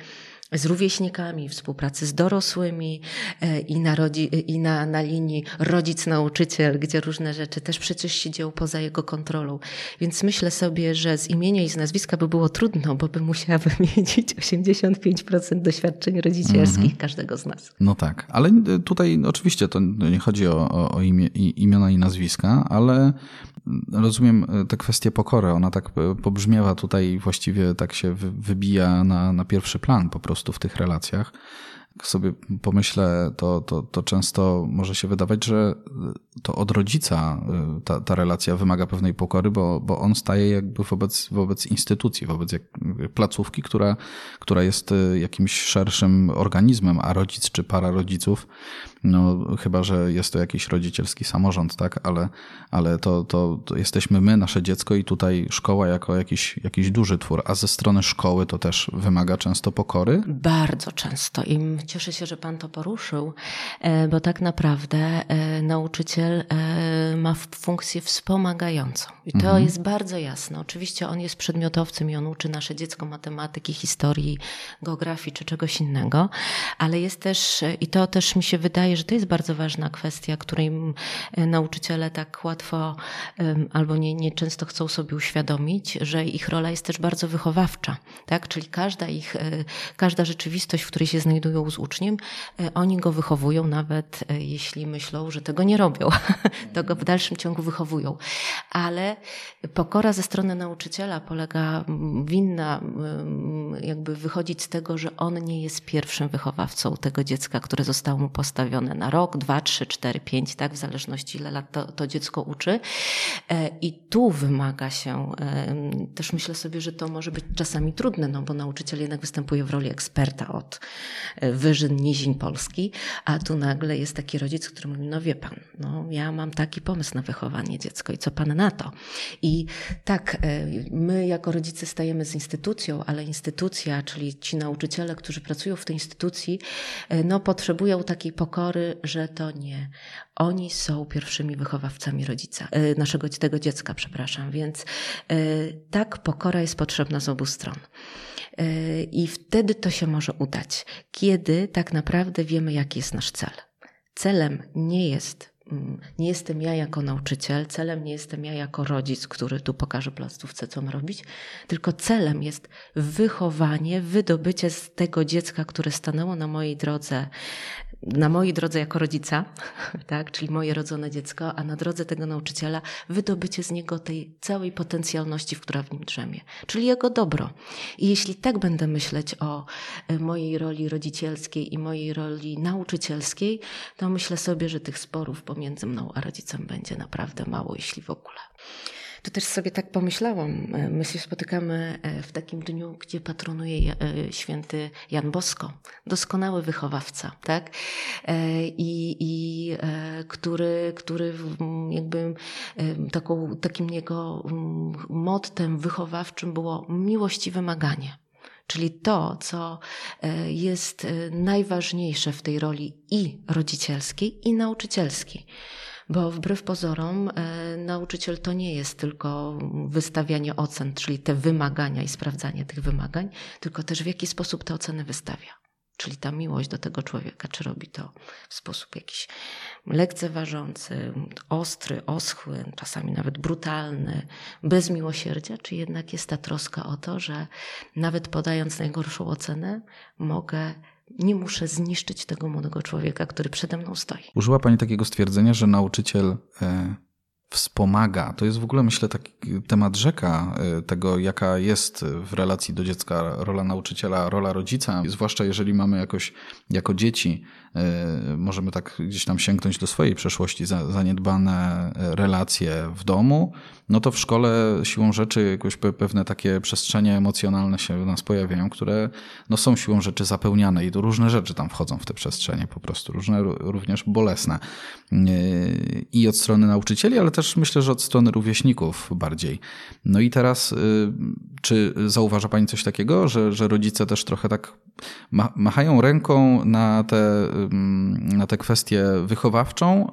z rówieśnikami, współpracy z dorosłymi e, i na, rodzi, i na, na linii rodzic-nauczyciel, gdzie różne rzeczy też przecież się dzieją poza jego kontrolą. Więc myślę sobie, że z imienia i z nazwiska by było trudno, bo by musiałaby <laughs> mieć 85% doświadczeń rodzicielskich -hmm. każdego z nas. No tak, ale tutaj oczywiście to nie chodzi o, o, o imię, imiona i nazwiska, ale rozumiem tę kwestię pokory. Ona tak pobrzmiewa tutaj właściwie tak się wybija na, na pierwszy plan po prostu w tych relacjach. Jak sobie pomyślę, to, to, to często może się wydawać, że to od rodzica ta, ta relacja wymaga pewnej pokory, bo, bo on staje jakby wobec, wobec instytucji, wobec jak, placówki, która, która jest jakimś szerszym organizmem, a rodzic czy para rodziców no, chyba, że jest to jakiś rodzicielski samorząd, tak? Ale, ale to, to, to jesteśmy my, nasze dziecko i tutaj szkoła jako jakiś, jakiś duży twór. A ze strony szkoły to też wymaga często pokory? Bardzo często i cieszę się, że Pan to poruszył, e, bo tak naprawdę e, nauczyciel e, ma funkcję wspomagającą. I to mhm. jest bardzo jasne. Oczywiście on jest przedmiotowcem i on uczy nasze dziecko matematyki, historii, geografii czy czegoś innego, ale jest też, i to też mi się wydaje, wydaje, że to jest bardzo ważna kwestia, której nauczyciele tak łatwo albo nie, nie często chcą sobie uświadomić, że ich rola jest też bardzo wychowawcza, tak? Czyli każda ich, e, każda rzeczywistość, w której się znajdują z uczniem, e, oni go wychowują, nawet e, jeśli myślą, że tego nie robią, <laughs> to go w dalszym ciągu wychowują. Ale pokora ze strony nauczyciela polega, winna jakby wychodzić z tego, że on nie jest pierwszym wychowawcą tego dziecka, które zostało mu postawione na rok, dwa, trzy, cztery, pięć, tak, w zależności ile lat to, to dziecko uczy. E, I tu wymaga się, też myślę sobie, że to może być czasami trudne, no bo nauczyciel jednak występuje w roli eksperta od e, wyżyn, nizin Polski, a tu nagle jest taki rodzic, który mówi, no wie pan, no ja mam taki pomysł na wychowanie dziecka i co pan na to? I tak, e, my jako rodzice stajemy z instytucją, ale instytucja, czyli ci nauczyciele, którzy pracują w tej instytucji, no potrzebują takiej pokory, że to nie oni są pierwszymi wychowawcami rodzica, e, naszego tego dziecka, przepraszam. Więc e, tak, pokora jest potrzebna z obu stron. E, I wtedy to się może udać, kiedy tak naprawdę wiemy, jaki jest nasz cel. Celem nie jest mm, nie jestem ja jako nauczyciel, celem nie jestem ja jako rodzic, który tu pokaże placówce, co ma robić, tylko celem jest wychowanie, wydobycie z tego dziecka, które stanęło na mojej drodze na mojej drodze jako rodzica, <laughs> tak, czyli moje rodzone dziecko, a na drodze tego nauczyciela wydobycie z niego tej całej potencjalności, która w nim drzemie, czyli jego dobro. I jeśli tak będę myśleć o e, mojej roli rodzicielskiej i mojej roli nauczycielskiej, to myślę sobie, że tych sporów pomiędzy mną a rodzicem będzie naprawdę mało, jeśli w ogóle. To też sobie tak pomyślałam. E, my się spotykamy e, w takim dniu, gdzie patronuje e, święty Jan Bosko, doskonały wychowawca, tak? I, i który, który jakby taką, takim jego mottem wychowawczym było miłość i wymaganie. Czyli to, co jest najważniejsze w tej roli i rodzicielskiej, i nauczycielskiej. Bo wbrew pozorom e, nauczyciel to nie jest tylko wystawianie ocen, czyli te wymagania i sprawdzanie tych wymagań, tylko też w jaki sposób te oceny wystawia. Czyli ta miłość do tego człowieka, czy robi to w sposób jakiś lekceważący, ostry, oschły, czasami nawet brutalny, bez miłosierdzia, czy jednak jest ta troska o to, że nawet podając najgorszą ocenę, mogę nie muszę zniszczyć tego młodego człowieka, który przede mną stoi. Użyła Pani takiego stwierdzenia, że nauczyciel e, wspomaga. To jest w ogóle, myślę, taki temat rzeka y, tego, jaka jest w relacji do dziecka rola nauczyciela, rola rodzica, zwłaszcza jeżeli mamy jakoś jako dzieci Y, możemy tak gdzieś tam sięgnąć do swojej przeszłości, zaniedbane relacje w domu, no to w szkole siłą rzeczy jakoś pewne takie przestrzenie emocjonalne się u nas pojawiają, które no są siłą rzeczy zapełniane i różne rzeczy tam wchodzą w te przestrzenie po prostu, różne również bolesne. Y, I od strony nauczycieli, ale też myślę, że od strony rówieśników bardziej. No i teraz, y, czy zauważa Pani coś takiego, że, że rodzice też trochę tak machają ręką na te na tę kwestię wychowawczą,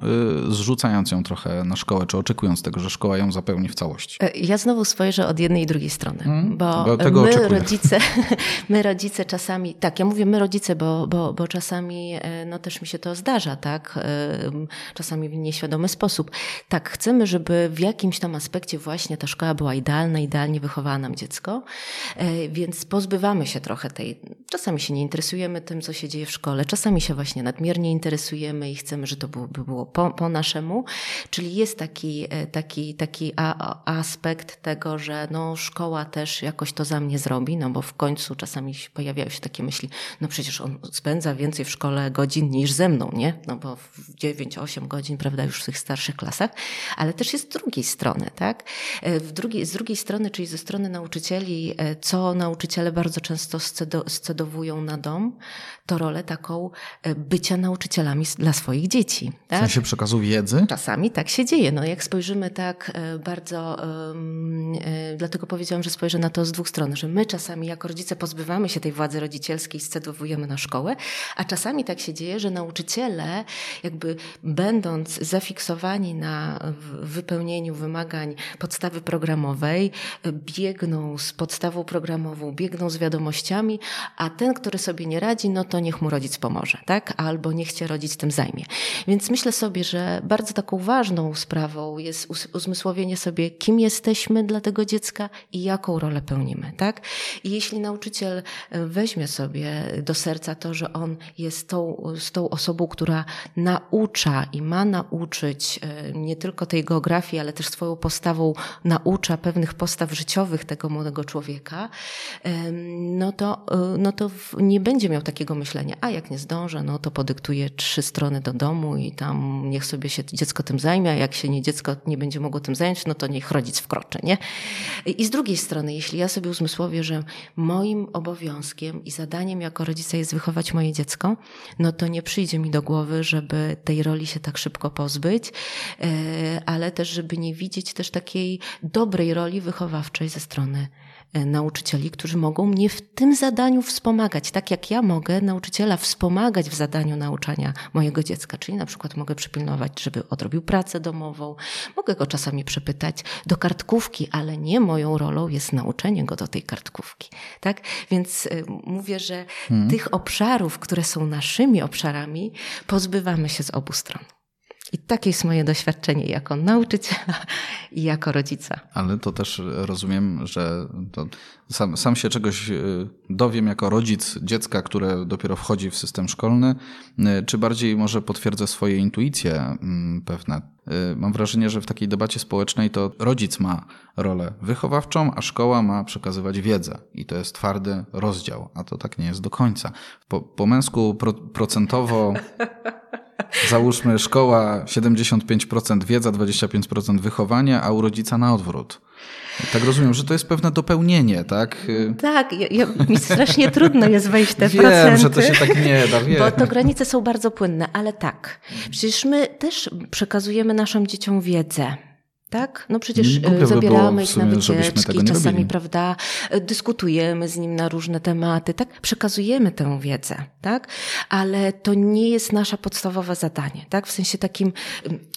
y, zrzucając ją trochę na szkołę, czy oczekując tego, że szkoła ją zapełni w całości? E, ja znowu spojrzę od jednej i drugiej strony, hmm, bo, bo my oczekuję. rodzice, <laughs> my rodzice czasami, tak, ja mówię my rodzice, bo, bo, bo czasami e, no też mi się to zdarza, tak, e, czasami w nieświadomy sposób. Tak, chcemy, żeby w jakimś tam aspekcie właśnie ta szkoła była idealna, idealnie wychowała nam dziecko, więc pozbywamy się trochę tej, czasami się nie interesujemy tym, co się dzieje w szkole, czasami się właśnie nadmiernie interesujemy i chcemy, że to było, by było po, po naszemu. Czyli jest taki, e, taki, taki a, aspekt tego, że no, szkoła też jakoś to za mnie zrobi, no bo w końcu czasami pojawiają się takie myśli, no przecież on spędza więcej w szkole godzin niż ze mną, nie? No bo w 9-8 godzin, prawda, już w tych starszych klasach, ale też jest z drugiej strony, tak? E, w drugiej, z drugiej strony, czyli ze strony nauczycieli, e, co nauczyciele bardzo często scedowują na dom, to rolę taką bycia nauczycielami dla swoich dzieci. Tak? W sensie przekazu wiedzy? Czasami tak się dzieje. No jak spojrzymy tak e, bardzo, e, dlatego powiedziałam, że spojrzę na to z dwóch stron, że my czasami jako rodzice pozbywamy się tej władzy rodzicielskiej, scedowujemy na szkołę, a czasami tak się dzieje, że nauczyciele jakby będąc zafiksowani na wypełnieniu wymagań podstawy programowej, biegną z podstawą programową, biegną z wiadomościami, a ten, który sobie nie radzi, no to niech mu rodzic pomoże, tak? albo niech się rodzic tym zajmie. Więc myślę sobie, że bardzo taką ważną sprawą jest uzmysłowienie sobie, kim jesteśmy dla tego dziecka i jaką rolę pełnimy. Tak? I jeśli nauczyciel e, weźmie sobie do serca to, że on jest tą, tą osobą, która naucza i ma nauczyć e, nie tylko tej geografii, ale też swoją postawą naucza pewnych postaw życiowych tego młodego człowieka, no to, e, no to nie będzie miał takiego myślenia, a jak nie zdążę, no to podyktuje trzy strony do domu i tam niech sobie się dziecko tym zajmie, a jak się nie dziecko nie będzie mogło tym zająć, no to niech rodzic wkroczy, nie? I z drugiej strony, jeśli ja sobie uzmysłowię, że moim obowiązkiem i zadaniem jako rodzica jest wychować moje dziecko, no to nie przyjdzie mi do głowy, żeby tej roli się tak szybko pozbyć, e, ale też, żeby nie widzieć też takiej dobrej roli wychowawczej ze strony E, nauczycieli, którzy mogą mnie w tym zadaniu wspomagać, tak jak ja mogę nauczyciela wspomagać w zadaniu nauczania mojego dziecka, czyli na przykład mogę przypilnować, żeby odrobił pracę domową, mogę go czasami przepytać do kartkówki, ale nie moją rolą jest nauczenie go do tej kartkówki, tak? Więc e, mówię, że hmm. tych obszarów, które są naszymi obszarami, pozbywamy się z obu stron. I takie jest moje doświadczenie jako nauczyciela <laughs> i jako rodzica. Ale to też rozumiem, że sam, sam się czegoś y, dowiem jako rodzic dziecka, które dopiero wchodzi w system szkolny, y, czy bardziej może potwierdzę swoje intuicje mm, pewne. Y, mam wrażenie, że w takiej debacie społecznej to rodzic ma rolę wychowawczą, a szkoła ma przekazywać wiedzę. I to jest twardy rozdział, a to tak nie jest do końca. Po, po męsku pro, procentowo <laughs> Załóżmy szkoła 75% wiedza, 25% wychowanie, a u rodzica na odwrót. Tak rozumiem, że to jest pewne dopełnienie, tak? Tak, ja, ja, mi strasznie trudno jest wejść te wiem, procenty. Wiem, że to się tak nie da, wiem. Bo to granice są bardzo płynne, ale tak. Przecież my też przekazujemy naszym dzieciom wiedzę. Tak? No przecież e, zabieramy ich na wycieczki, czasami, prawda, e, dyskutujemy z nim na różne tematy, tak? Przekazujemy tę wiedzę, tak? Ale to nie jest nasze podstawowe zadanie, tak? W sensie takim,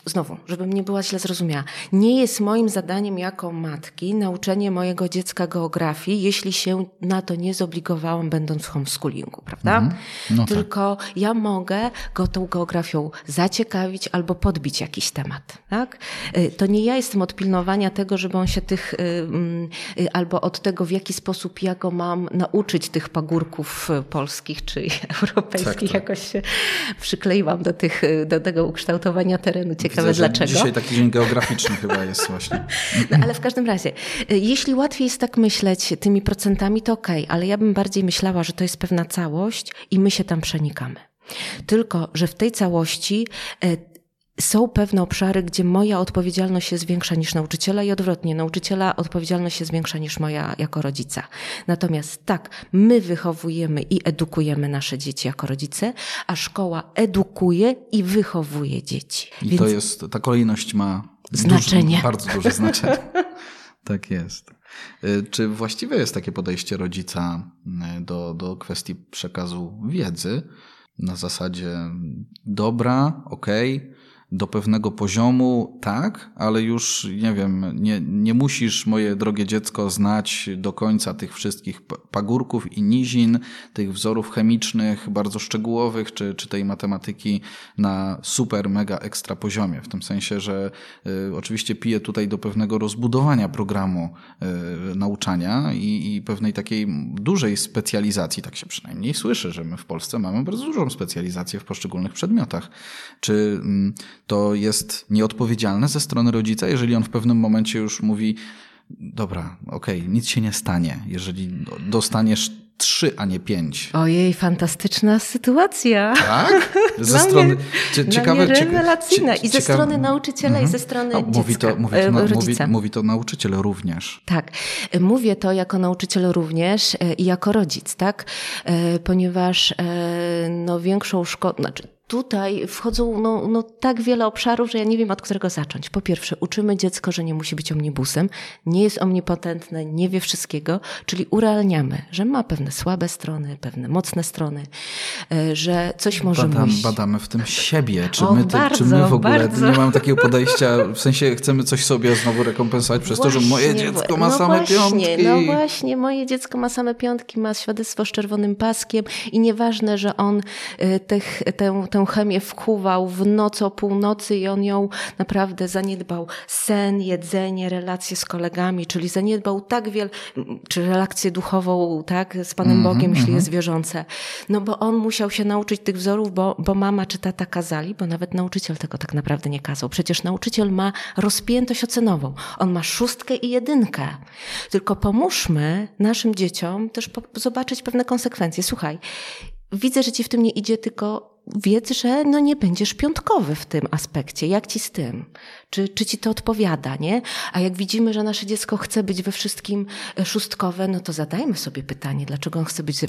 znowu, żebym nie była źle zrozumiała, nie jest moim zadaniem jako matki nauczenie mojego dziecka geografii, jeśli się na to nie zobligowałam, będąc w homeschoolingu, prawda? Mhm. No tak. Tylko tak. ja mogę go tą geografią zaciekawić albo podbić jakiś temat, tak? E, to nie ja jestem od pilnowania tego, żeby on się tych, albo od tego, w jaki sposób ja go mam nauczyć tych pagórków polskich czy <laughs> europejskich. Tak, tak. Jakoś się przykleiłam do, tych, do tego ukształtowania terenu. Ciekawe Widzę, dlaczego. Dzisiaj taki dzień geograficzny chyba jest właśnie. <laughs> No, ale w każdym razie, jeśli łatwiej jest tak myśleć tymi procentami, to okej, okay, ale ja bym bardziej myślała, że to jest pewna całość i my się tam przenikamy. Tylko, że w tej całości są pewne obszary, gdzie moja odpowiedzialność jest większa niż nauczyciela i odwrotnie, nauczyciela odpowiedzialność jest większa niż moja jako rodzica. Natomiast tak, my wychowujemy i edukujemy nasze dzieci jako rodzice, a szkoła edukuje i wychowuje dzieci. I Więc... to jest, ta kolejność ma znaczenie. Duży, bardzo duże <laughs> znaczenie. tak jest. Y, czy właściwe jest takie podejście rodzica y, do, do kwestii przekazu wiedzy na zasadzie dobra, okej, okay, do pewnego poziomu tak, ale już nie wiem, nie, nie musisz, moje drogie dziecko, znać do końca tych wszystkich pagórków i nizin, tych wzorów chemicznych bardzo szczegółowych, czy, czy tej matematyki na super, mega ekstra poziomie. W tym sensie, że y, oczywiście piję tutaj do pewnego rozbudowania programu y, nauczania i, i pewnej takiej dużej specjalizacji, tak się przynajmniej słyszy, że my w Polsce mamy bardzo dużą specjalizację w poszczególnych przedmiotach. Czy y, to jest nieodpowiedzialne ze strony rodzica, jeżeli on w pewnym momencie już mówi, dobra, okej, okay, nic się nie stanie, jeżeli dostaniesz trzy, a nie pięć. Ojej, fantastyczna sytuacja. Tak? <laughs> Ze strony. Cie, ciekawe, rewelacyjna. I ze strony nauczyciela, i ze mhm. strony. No, mówi, to, mówi, to, e, mówi, mówi to nauczyciel również. Tak. Mówię to jako nauczyciel również e, i jako rodzic, tak? E, ponieważ no, większą szkołę, znaczy tutaj wchodzą no, no, tak wiele obszarów, że ja nie wiem od którego zacząć. Po pierwsze, uczymy dziecko, że nie musi być omnibusem, nie jest omnipotentne, nie wie wszystkiego, czyli urealniamy, że ma pewne słabe strony, pewne mocne strony, e, że coś może Badam, mówić. Badamy w tym siebie. Czy, o, my, bardzo, czy my w ogóle bardzo. nie mamy takiego podejścia, w sensie chcemy coś sobie znowu rekompensować przez właśnie, to, że moje dziecko ma no same właśnie, piątki. No właśnie, moje dziecko ma same piątki, ma świadectwo z czerwonym paskiem i nieważne, że on e, tych, tę, tę chemię wkuwał w noc o północy i on ją naprawdę zaniedbał. Sen, jedzenie, relacje z kolegami, czyli zaniedbał tak wiele, czy relację duchową, tak, z Panem mm -hmm, Bogiem, jeśli mm -hmm. jest wierzące. No bo on musiał się nauczyć tych wzorów, bo, bo mama czy tata kazali, bo nawet nauczyciel tego tak naprawdę nie kazał. Przecież nauczyciel ma rozpiętość ocenową. On ma szóstkę i jedynkę. Tylko pomóżmy naszym dzieciom też zobaczyć pewne konsekwencje. Słuchaj, widzę, że ci w tym nie idzie, tylko wiedz, że no nie będziesz piątkowy w tym aspekcie. Jak ci z tym? Czy, czy ci to odpowiada, nie? A jak widzimy, że nasze dziecko chce być we wszystkim e, szóstkowe, no to zadajmy sobie pytanie, dlaczego on chce być,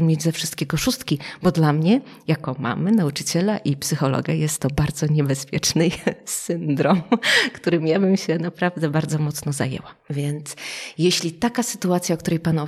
mieć ze wszystkiego szóstki? Bo dla mnie, jako mamy, nauczyciela i psychologa, jest to bardzo niebezpieczny <laughs> syndrom, <laughs> którym ja bym się naprawdę bardzo mocno zajęła. Więc jeśli taka sytuacja, o której Pan e,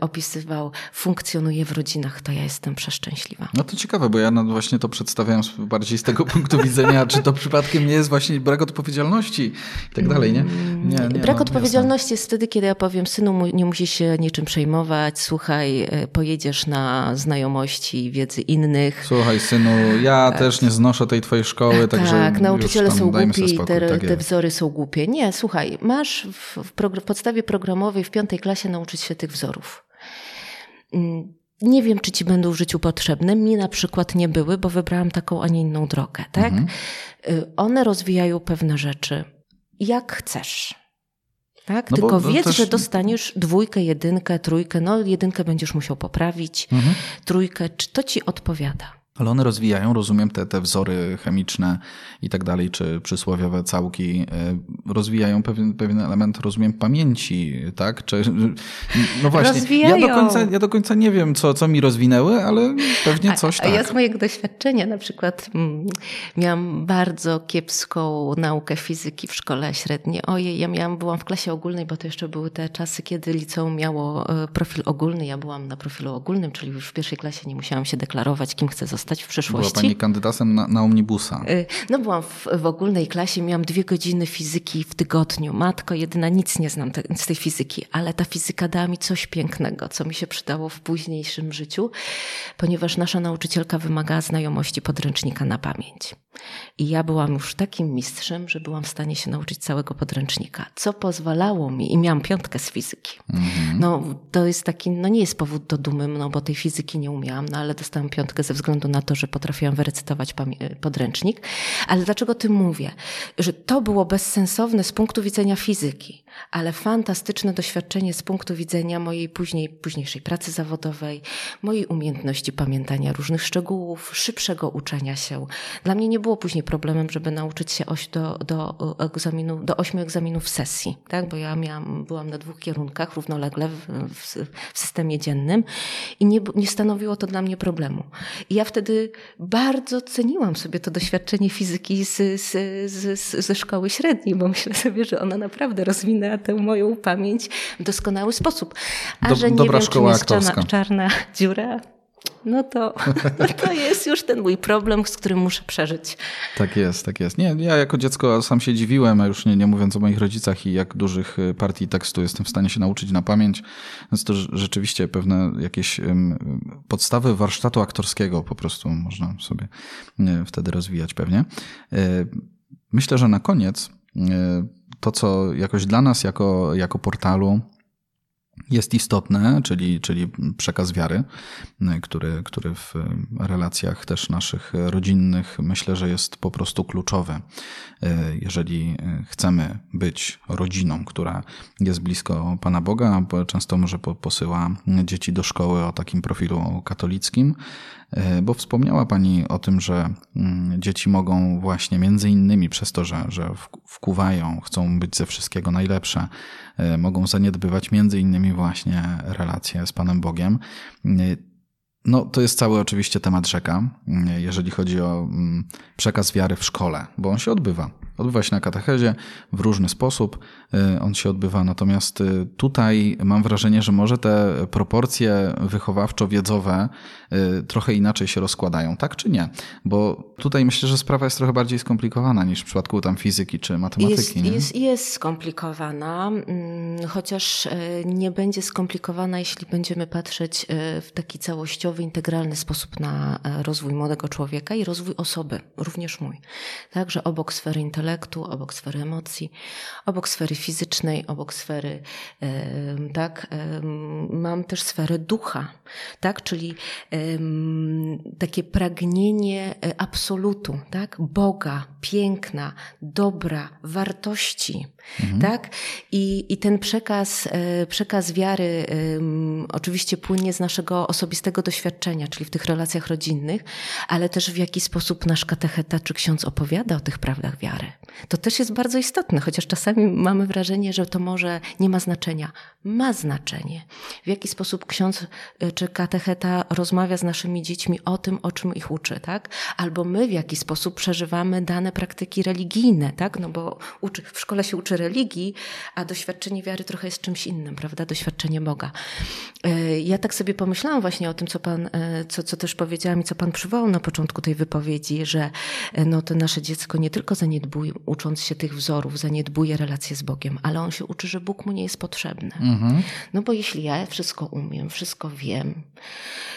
opisywał, funkcjonuje w rodzinach, to ja jestem przeszczęśliwa. No to ciekawe, bo ja właśnie to przedstawiałem bardziej z tego <laughs> punktu widzenia, czy to przypadkiem nie jest właśnie brak odpowiedzialności i tak dalej, nie? nie, nie brak no, odpowiedzialności jasne. jest wtedy, kiedy ja powiem, synu, nie musisz się niczym przejmować, słuchaj, e, pojedziesz na znajomości wiedzy innych. Słuchaj, synu, ja tak. też nie znoszę tej twojej szkoły, także Tak, nauczyciele są głupi, te, tak te wzory są głupie. Nie, słuchaj, masz w, w, w podstawie programowej w piątej klasie nauczyć się tych wzorów. Nie wiem, czy ci będą w życiu potrzebne. Mi na przykład nie były, bo wybrałam taką, a nie inną drogę, tak? Mhm. Y, one rozwijają pewne rzeczy. Jak chcesz. Tak? No Tylko wiedz, też... że dostaniesz dwójkę, jedynkę, trójkę. No, jedynkę będziesz musiał poprawić, mhm. trójkę. Czy to ci odpowiada? Ale one rozwijają, rozumiem, te, te wzory chemiczne i tak dalej, czy przysłowiowe całki, e, rozwijają pewien, pewien element, rozumiem, pamięci, tak? Czy, no właśnie, rozwijają. Ja do, końca, ja do końca nie wiem, co, co mi rozwinęły, ale pewnie coś tak. A ja z mojego doświadczenia na przykład mm, miałam bardzo kiepską naukę fizyki w szkole średniej. Ojej, ja miałam, byłam w klasie ogólnej, bo to jeszcze były te czasy, kiedy liceum miało e, profil ogólny. Ja byłam na profilu ogólnym, czyli już w pierwszej klasie nie musiałam się deklarować, kim chcę zostać w przyszłości. Była Pani kandydatem na, na omnibusa. Y, no byłam w, w, ogólnej klasie, miałam dwie godziny fizyki w tygodniu. Matko jedyna, nic nie znam te, z tej fizyki, ale ta fizyka dała mi coś pięknego, co mi się przydało w późniejszym życiu, ponieważ nasza nauczycielka wymagała znajomości podręcznika na pamięć. I ja byłam już takim mistrzem, że byłam w stanie się nauczyć całego podręcznika, co pozwalało mi, i miałam piątkę z fizyki. Mhm. No to jest taki, no nie jest powód do dumy, no bo tej fizyki nie umiałam, no ale dostałam piątkę ze względu na to, że potrafiłam wyrecytować podręcznik. Ale dlaczego tym mówię? Że to było bezsensowne z punktu widzenia fizyki, ale fantastyczne doświadczenie z punktu widzenia mojej później, późniejszej pracy zawodowej, mojej umiejętności pamiętania różnych szczegółów, szybszego uczenia się. Dla mnie nie było później problemem, żeby nauczyć się oś do, do, egzaminu, do ośmiu egzaminów w sesji, tak? bo ja miałam, byłam na dwóch kierunkach równolegle w, w, w systemie dziennym i nie, nie stanowiło to dla mnie problemu. I ja wtedy bardzo ceniłam sobie to doświadczenie fizyki z, z, z, ze szkoły średniej, bo myślę sobie, że ona naprawdę rozwinęła tę moją pamięć w doskonały sposób. A Do, że nie wiem, czy jest czarna, czarna dziura, no to, <laughs> to jest już ten mój problem, z którym muszę przeżyć. Tak jest, tak jest. Nie, ja jako dziecko sam się dziwiłem, a już nie, nie mówiąc o moich rodzicach i jak dużych y, partii tekstu jestem w stanie się nauczyć na pamięć. Więc to rzeczywiście pewne jakieś podstawy warsztatu aktorskiego po prostu można sobie wtedy rozwijać pewnie. Y, myślę, że na koniec y, to, co jakoś dla nas jako, jako portalu jest istotne, czyli, czyli przekaz wiary, który, który w relacjach też naszych rodzinnych myślę, że jest po prostu kluczowy. Jeżeli chcemy być rodziną, która jest blisko Pana Boga, bo często może posyła dzieci do szkoły o takim profilu katolickim, bo wspomniała Pani o tym, że mm, dzieci mogą właśnie między innymi przez to, że, że wkuwają, chcą być ze wszystkiego najlepsze, mogą zaniedbywać między innymi właśnie relacje z Panem Bogiem. No, to jest cały oczywiście temat rzeka, jeżeli chodzi o mm, przekaz wiary w szkole, bo on się odbywa. Odbywa się na katechezie w różny sposób, y, on się odbywa, natomiast y, tutaj mam wrażenie, że może te proporcje wychowawczo-wiedzowe y, trochę inaczej się rozkładają, tak czy nie? Bo tutaj myślę, że sprawa jest trochę bardziej skomplikowana niż w przypadku tam fizyki czy matematyki. Jest, jest, jest skomplikowana, mm, chociaż nie będzie skomplikowana, jeśli będziemy patrzeć w taki całościowy, integralny sposób na rozwój młodego człowieka i rozwój osoby, również mój. Także obok sfery intelektu, obok sfery emocji, obok sfery fizycznej, obok sfery, tak, mam też sferę ducha, tak, czyli takie pragnienie e, absolutu, tak, Boga, piękna, dobra, wartości, mhm. tak, i, i ten przekaz, e, przekaz wiary oczywiście płynie z naszego osobistego doświadczenia, czyli w tych relacjach rodzinnych, ale też w jaki sposób nasz katecheta czy ksiądz opowiada o tych prawdach wiary. To też jest bardzo istotne, chociaż czasami mamy wrażenie, że to może nie ma znaczenia. Ma znaczenie. W jaki sposób ksiądz y, czy katecheta rozmawia z naszymi dziećmi o tym, o czym ich uczy, tak? Albo my w jaki sposób przeżywamy dane praktyki religijne, tak? No bo uczy, w szkole się uczy religii, a doświadczenie wiary trochę jest czymś innym, prawda? Doświadczenie Boga. Y, ja tak sobie pomyślałam właśnie o tym, co pan, y, co, co też powiedziałam i co pan przywołał na początku tej wypowiedzi, że no to nasze dziecko nie tylko zaniedbuje, ucząc się tych wzorów, zaniedbuje relacje z Bogiem, ale on się uczy, że Bóg mu nie jest potrzebny. Mhm. No bo jeśli ja wszystko umiem, wszystko wiem,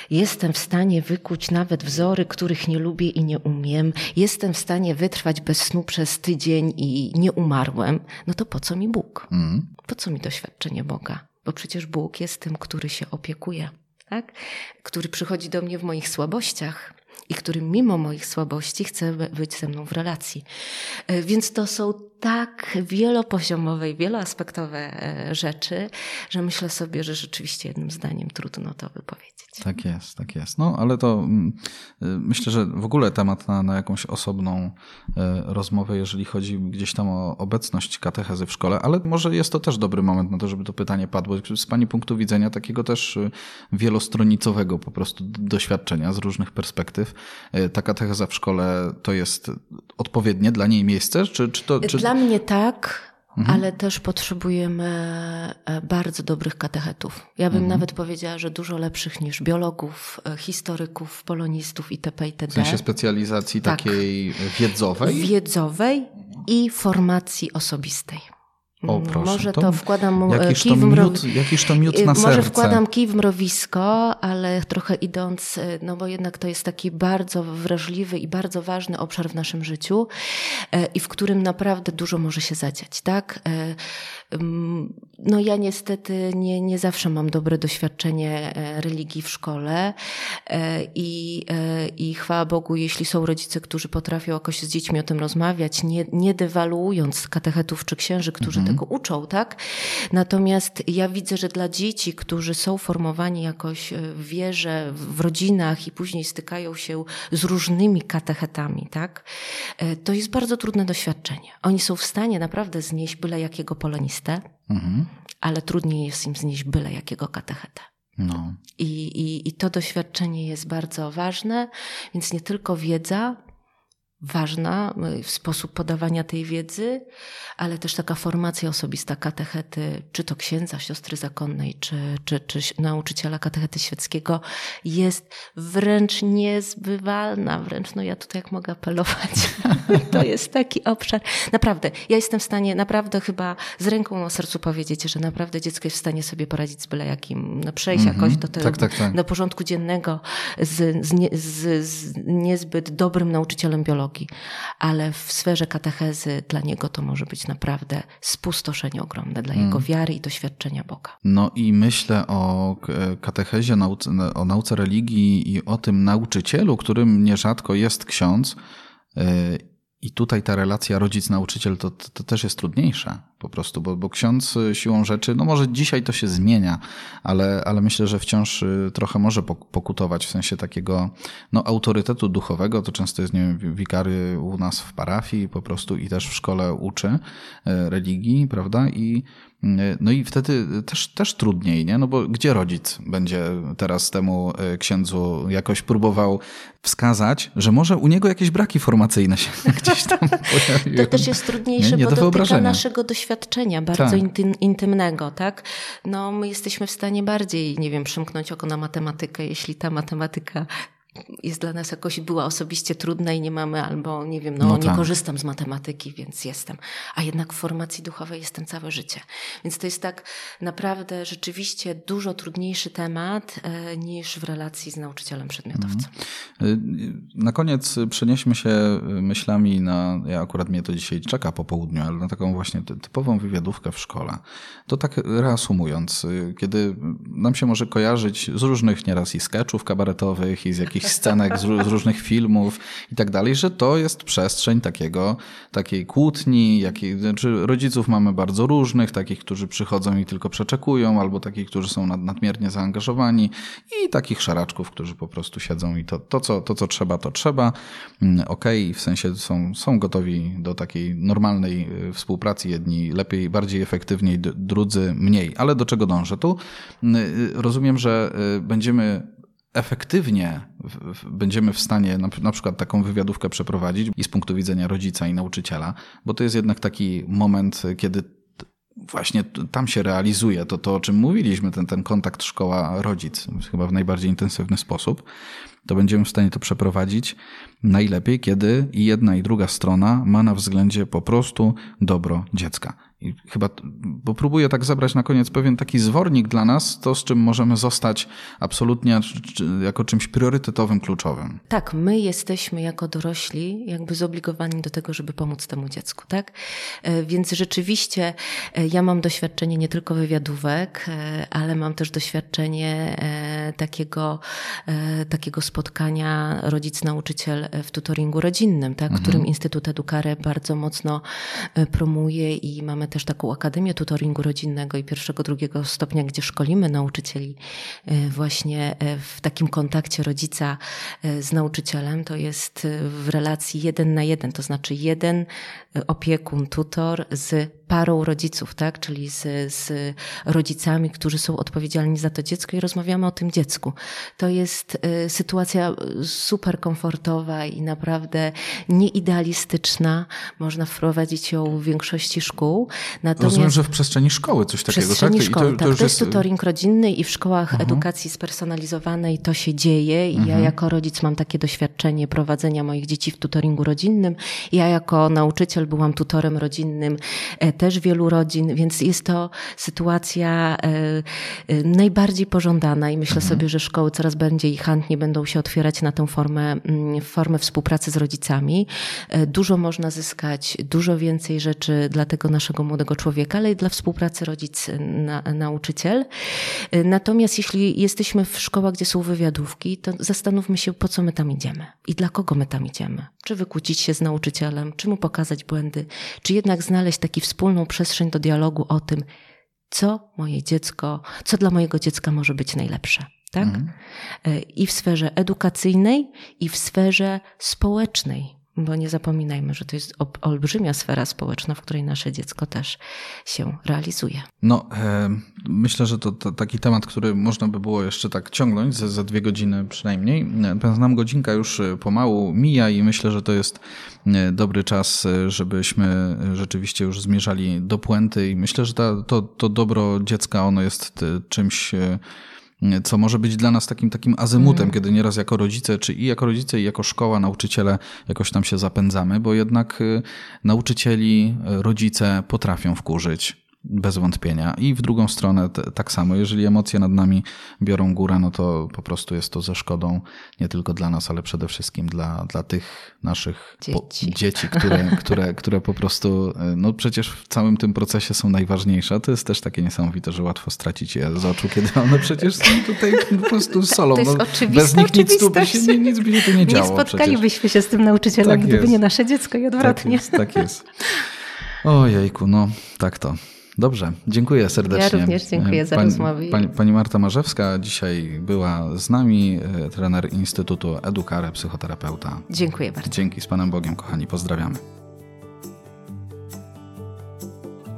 jestem w stanie wykuć nawet wzory, których nie lubię i nie umiem, jestem w stanie wytrwać bez snu przez tydzień i nie umarłem, no to po co mi Bóg? Mhm. Po co mi doświadczenie Boga? Bo przecież Bóg jest tym, który się opiekuje. Tak? który przychodzi do mnie w moich słabościach, i który mimo moich słabości chce być ze mną w relacji. E, więc to są tak wielopoziomowe i wieloaspektowe e, rzeczy, że myślę sobie, że rzeczywiście jednym zdaniem trudno to wypowiedzieć. Tak jest, tak jest. No ale to mm, y, myślę, że w ogóle temat na, na jakąś osobną e, rozmowę, jeżeli chodzi gdzieś tam o obecność katechezy w szkole, ale może jest to też dobry moment na to, żeby to pytanie padło z Pani punktu widzenia takiego też y, wielostronicowego po prostu doświadczenia z różnych perspektyw. E, ta katecheza w szkole to jest odpowiednie dla niej miejsce? Czy, czy to, czy... Dla mnie tak, Mhm. ale też potrzebujemy e, bardzo dobrych katechetów. Ja bym mhm. nawet powiedziała, że dużo lepszych niż biologów, e, historyków, polonistów itp. itd. W sensie specjalizacji tak. takiej wiedzowej? Wiedzowej i formacji osobistej. O, Mm, proszę. Może to, wkładam jakiś kij to w mro... miód, jakiś to miód na Może serce. wkładam kij w mrowisko, ale trochę idąc, y, no bo jednak to jest taki bardzo wrażliwy i bardzo ważny obszar w naszym życiu e, i w którym naprawdę dużo może się zadziać, tak? E, mm, No ja niestety nie, nie zawsze mam dobre doświadczenie e, religii w szkole e, i, e, i chwała Bogu, jeśli są rodzice, którzy potrafią jakoś z dziećmi o tym rozmawiać, nie, nie dewaluując katechetów czy księży, którzy tego uczą, tak? Natomiast ja widzę, że dla dzieci, którzy są formowani jakoś e, w wierze, w rodzinach i później stykają się z różnymi katechetami, tak? E, To jest bardzo trudne doświadczenie. Oni są w stanie naprawdę znieść byle jakiego polonistę, Mhm. ale trudniej jest im znieść byle jakiego katechetę. No. I, i, I to doświadczenie jest bardzo ważne, więc nie tylko wiedza, ważna, y, sposób podawania tej wiedzy, ale też taka formacja osobista katechety, czy to księdza, siostry zakonnej, czy, czy, czy nauczyciela katechety świeckiego, jest wręcz niezbywalna, wręcz, no ja tutaj jak mogę apelować, <laughs> to jest taki obszar. Naprawdę, ja jestem w stanie naprawdę chyba z ręką na sercu powiedzieć, że naprawdę dziecko jest w stanie sobie poradzić z byle jakim, no przejść Mhm. jakoś do tego, Tak, tak, tak. do porządku dziennego z, z, nie, z, z niezbyt dobrym nauczycielem biologii, ale w sferze katechezy dla niego to może być naprawdę spustoszenie ogromne dla Mm. jego wiary i doświadczenia Boga. No i myślę o k- katechezie, nauce, o nauce religii i o tym nauczycielu, którym nierzadko jest ksiądz. I tutaj ta relacja rodzic-nauczyciel to, to, też jest trudniejsza po prostu, bo, bo ksiądz y, siłą rzeczy, no może dzisiaj to się zmienia, ale, ale myślę, że wciąż y, trochę może pok- pokutować w sensie takiego no, autorytetu duchowego. To często jest, nie wiem, wikary u nas w parafii po prostu i też w szkole uczy y, religii, prawda? I no i wtedy też, też trudniej, nie? No bo gdzie rodzic będzie teraz temu y, księdzu jakoś próbował wskazać, że może u niego jakieś braki formacyjne się <laughs> gdzieś tam <laughs> pojawiły. To też jest trudniejsze, Nie, nie bo do dotyka wyobrażenia. naszego doświadczenia, bardzo Tak. intym, intymnego, tak? No, my jesteśmy w stanie bardziej, nie wiem, przymknąć oko na matematykę, jeśli ta matematyka jest dla nas jakoś była osobiście trudna i nie mamy, albo nie wiem, no, No nie tak. korzystam z matematyki, więc jestem. A jednak w formacji duchowej jestem całe życie. Więc to jest tak naprawdę rzeczywiście dużo trudniejszy temat e, niż w relacji z nauczycielem przedmiotowcem. Y, Na koniec przenieśmy się myślami na, ja akurat mnie to dzisiaj czeka po południu, ale na taką właśnie ty- typową wywiadówkę w szkole. To tak reasumując, y, kiedy nam się może kojarzyć z różnych nieraz i sketchów kabaretowych i z jakichś scenek z, z różnych filmów i tak dalej, że to jest przestrzeń takiego, takiej kłótni, jakiej, znaczy rodziców mamy bardzo różnych, takich, którzy przychodzą i tylko przeczekują, albo takich, którzy są nad, nadmiernie zaangażowani i takich szaraczków, którzy po prostu siedzą i to, to, co, to co trzeba, to trzeba. Mm, Okej, w sensie są, są gotowi do takiej normalnej y, współpracy, jedni lepiej, bardziej efektywniej, drudzy mniej. Ale do czego dążę? Tu y, y, rozumiem, że y, będziemy efektywnie będziemy w stanie na, na przykład taką wywiadówkę przeprowadzić i z punktu widzenia rodzica i nauczyciela, bo to jest jednak taki moment, kiedy właśnie tam się realizuje to, to o czym mówiliśmy, ten, ten kontakt szkoła-rodzic, chyba w najbardziej intensywny sposób, to będziemy w stanie to przeprowadzić najlepiej, kiedy i jedna i druga strona ma na względzie po prostu dobro dziecka. I chyba, bo próbuję tak zebrać na koniec pewien taki zwornik dla nas, to z czym możemy zostać absolutnie jako czymś priorytetowym, kluczowym. Tak, my jesteśmy jako dorośli jakby zobligowani do tego, żeby pomóc temu dziecku, tak? E, Więc rzeczywiście e, ja mam doświadczenie nie tylko wywiadówek, e, ale mam też doświadczenie takiego, takiego spotkania rodzic-nauczyciel w tutoringu rodzinnym, tak? którym Instytut Edukare bardzo mocno promuje i mamy też taką Akademię Tutoringu Rodzinnego i pierwszego, drugiego stopnia, gdzie szkolimy nauczycieli e, właśnie e, w takim kontakcie rodzica e, z nauczycielem. To jest w relacji jeden na jeden, to znaczy jeden opiekun, tutor z parą rodziców, tak? czyli z, z rodzicami, którzy są odpowiedzialni za to dziecko i rozmawiamy o tym dziecku. To jest e, sytuacja super komfortowa i naprawdę nieidealistyczna. Można wprowadzić ją w większości szkół. Natomiast Rozumiem, że w przestrzeni szkoły coś takiego, przestrzeni tak? I szkoły, tak. To, już jest tutoring rodzinny i w szkołach edukacji spersonalizowanej to się dzieje. I ja jako rodzic mam takie doświadczenie prowadzenia moich dzieci w tutoringu rodzinnym. Ja jako nauczyciel byłam tutorem rodzinnym e, też wielu rodzin, więc jest to sytuacja najbardziej pożądana i myślę mhm. sobie, że szkoły coraz bardziej chętnie będą się otwierać na tę formę, mm, formę współpracy z rodzicami. Dużo można zyskać, dużo więcej rzeczy dla tego naszego młodego człowieka, ale i dla współpracy rodzic-nauczyciel. Natomiast jeśli jesteśmy w szkołach, gdzie są wywiadówki, to zastanówmy się, po co my tam idziemy i dla kogo my tam idziemy. Czy wykłócić się z nauczycielem, czy mu pokazać błędy, czy jednak znaleźć taką wspólną przestrzeń do dialogu o tym, co moje dziecko, co dla mojego dziecka może być najlepsze. Tak? Mhm. I w sferze edukacyjnej, i w sferze społecznej bo nie zapominajmy, że to jest olbrzymia sfera społeczna, w której nasze dziecko też się realizuje. No, e, myślę, że to, to, taki temat, który można by było jeszcze tak ciągnąć za, za dwie godziny przynajmniej. Nam godzinka już e, pomału mija i myślę, że to jest e, dobry czas, e, żebyśmy rzeczywiście już zmierzali do puenty i myślę, że ta, to, to dobro dziecka, ono jest czymś co może być dla nas takim takim azymutem, mm. kiedy nieraz jako rodzice, czy i jako rodzice, i jako szkoła, nauczyciele jakoś tam się zapędzamy, bo jednak y, nauczycieli, y, rodzice potrafią wkurzyć bez wątpienia. I w drugą stronę tak samo. Jeżeli emocje nad nami biorą górę, no to po prostu jest to ze szkodą nie tylko dla nas, ale przede wszystkim dla, dla tych naszych dzieci, dzieci które, <laughs> które, które po prostu, no przecież w całym tym procesie są najważniejsze. To jest też takie niesamowite, że łatwo stracić je z oczu, kiedy one przecież są tutaj po prostu solą. To jest no, bez nich nic tu by się, nic by się tu nie działo. Nie spotkalibyśmy przecież. się z tym nauczycielem, tak gdyby jest. nie nasze dziecko i odwrotnie. Tak jest. Tak jest. Ojejku, no tak to. Dobrze, dziękuję serdecznie. Ja również dziękuję za pani, rozmowę. Pani, pani, Marta Marzewska dzisiaj była z nami, e, trener Instytutu Edukare, psychoterapeuta. Dziękuję bardzo. Dzięki z Panem Bogiem, kochani, pozdrawiamy.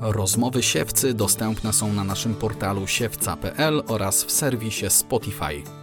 Rozmowy siewcy dostępne są na naszym portalu siewca.pl oraz w serwisie Spotify.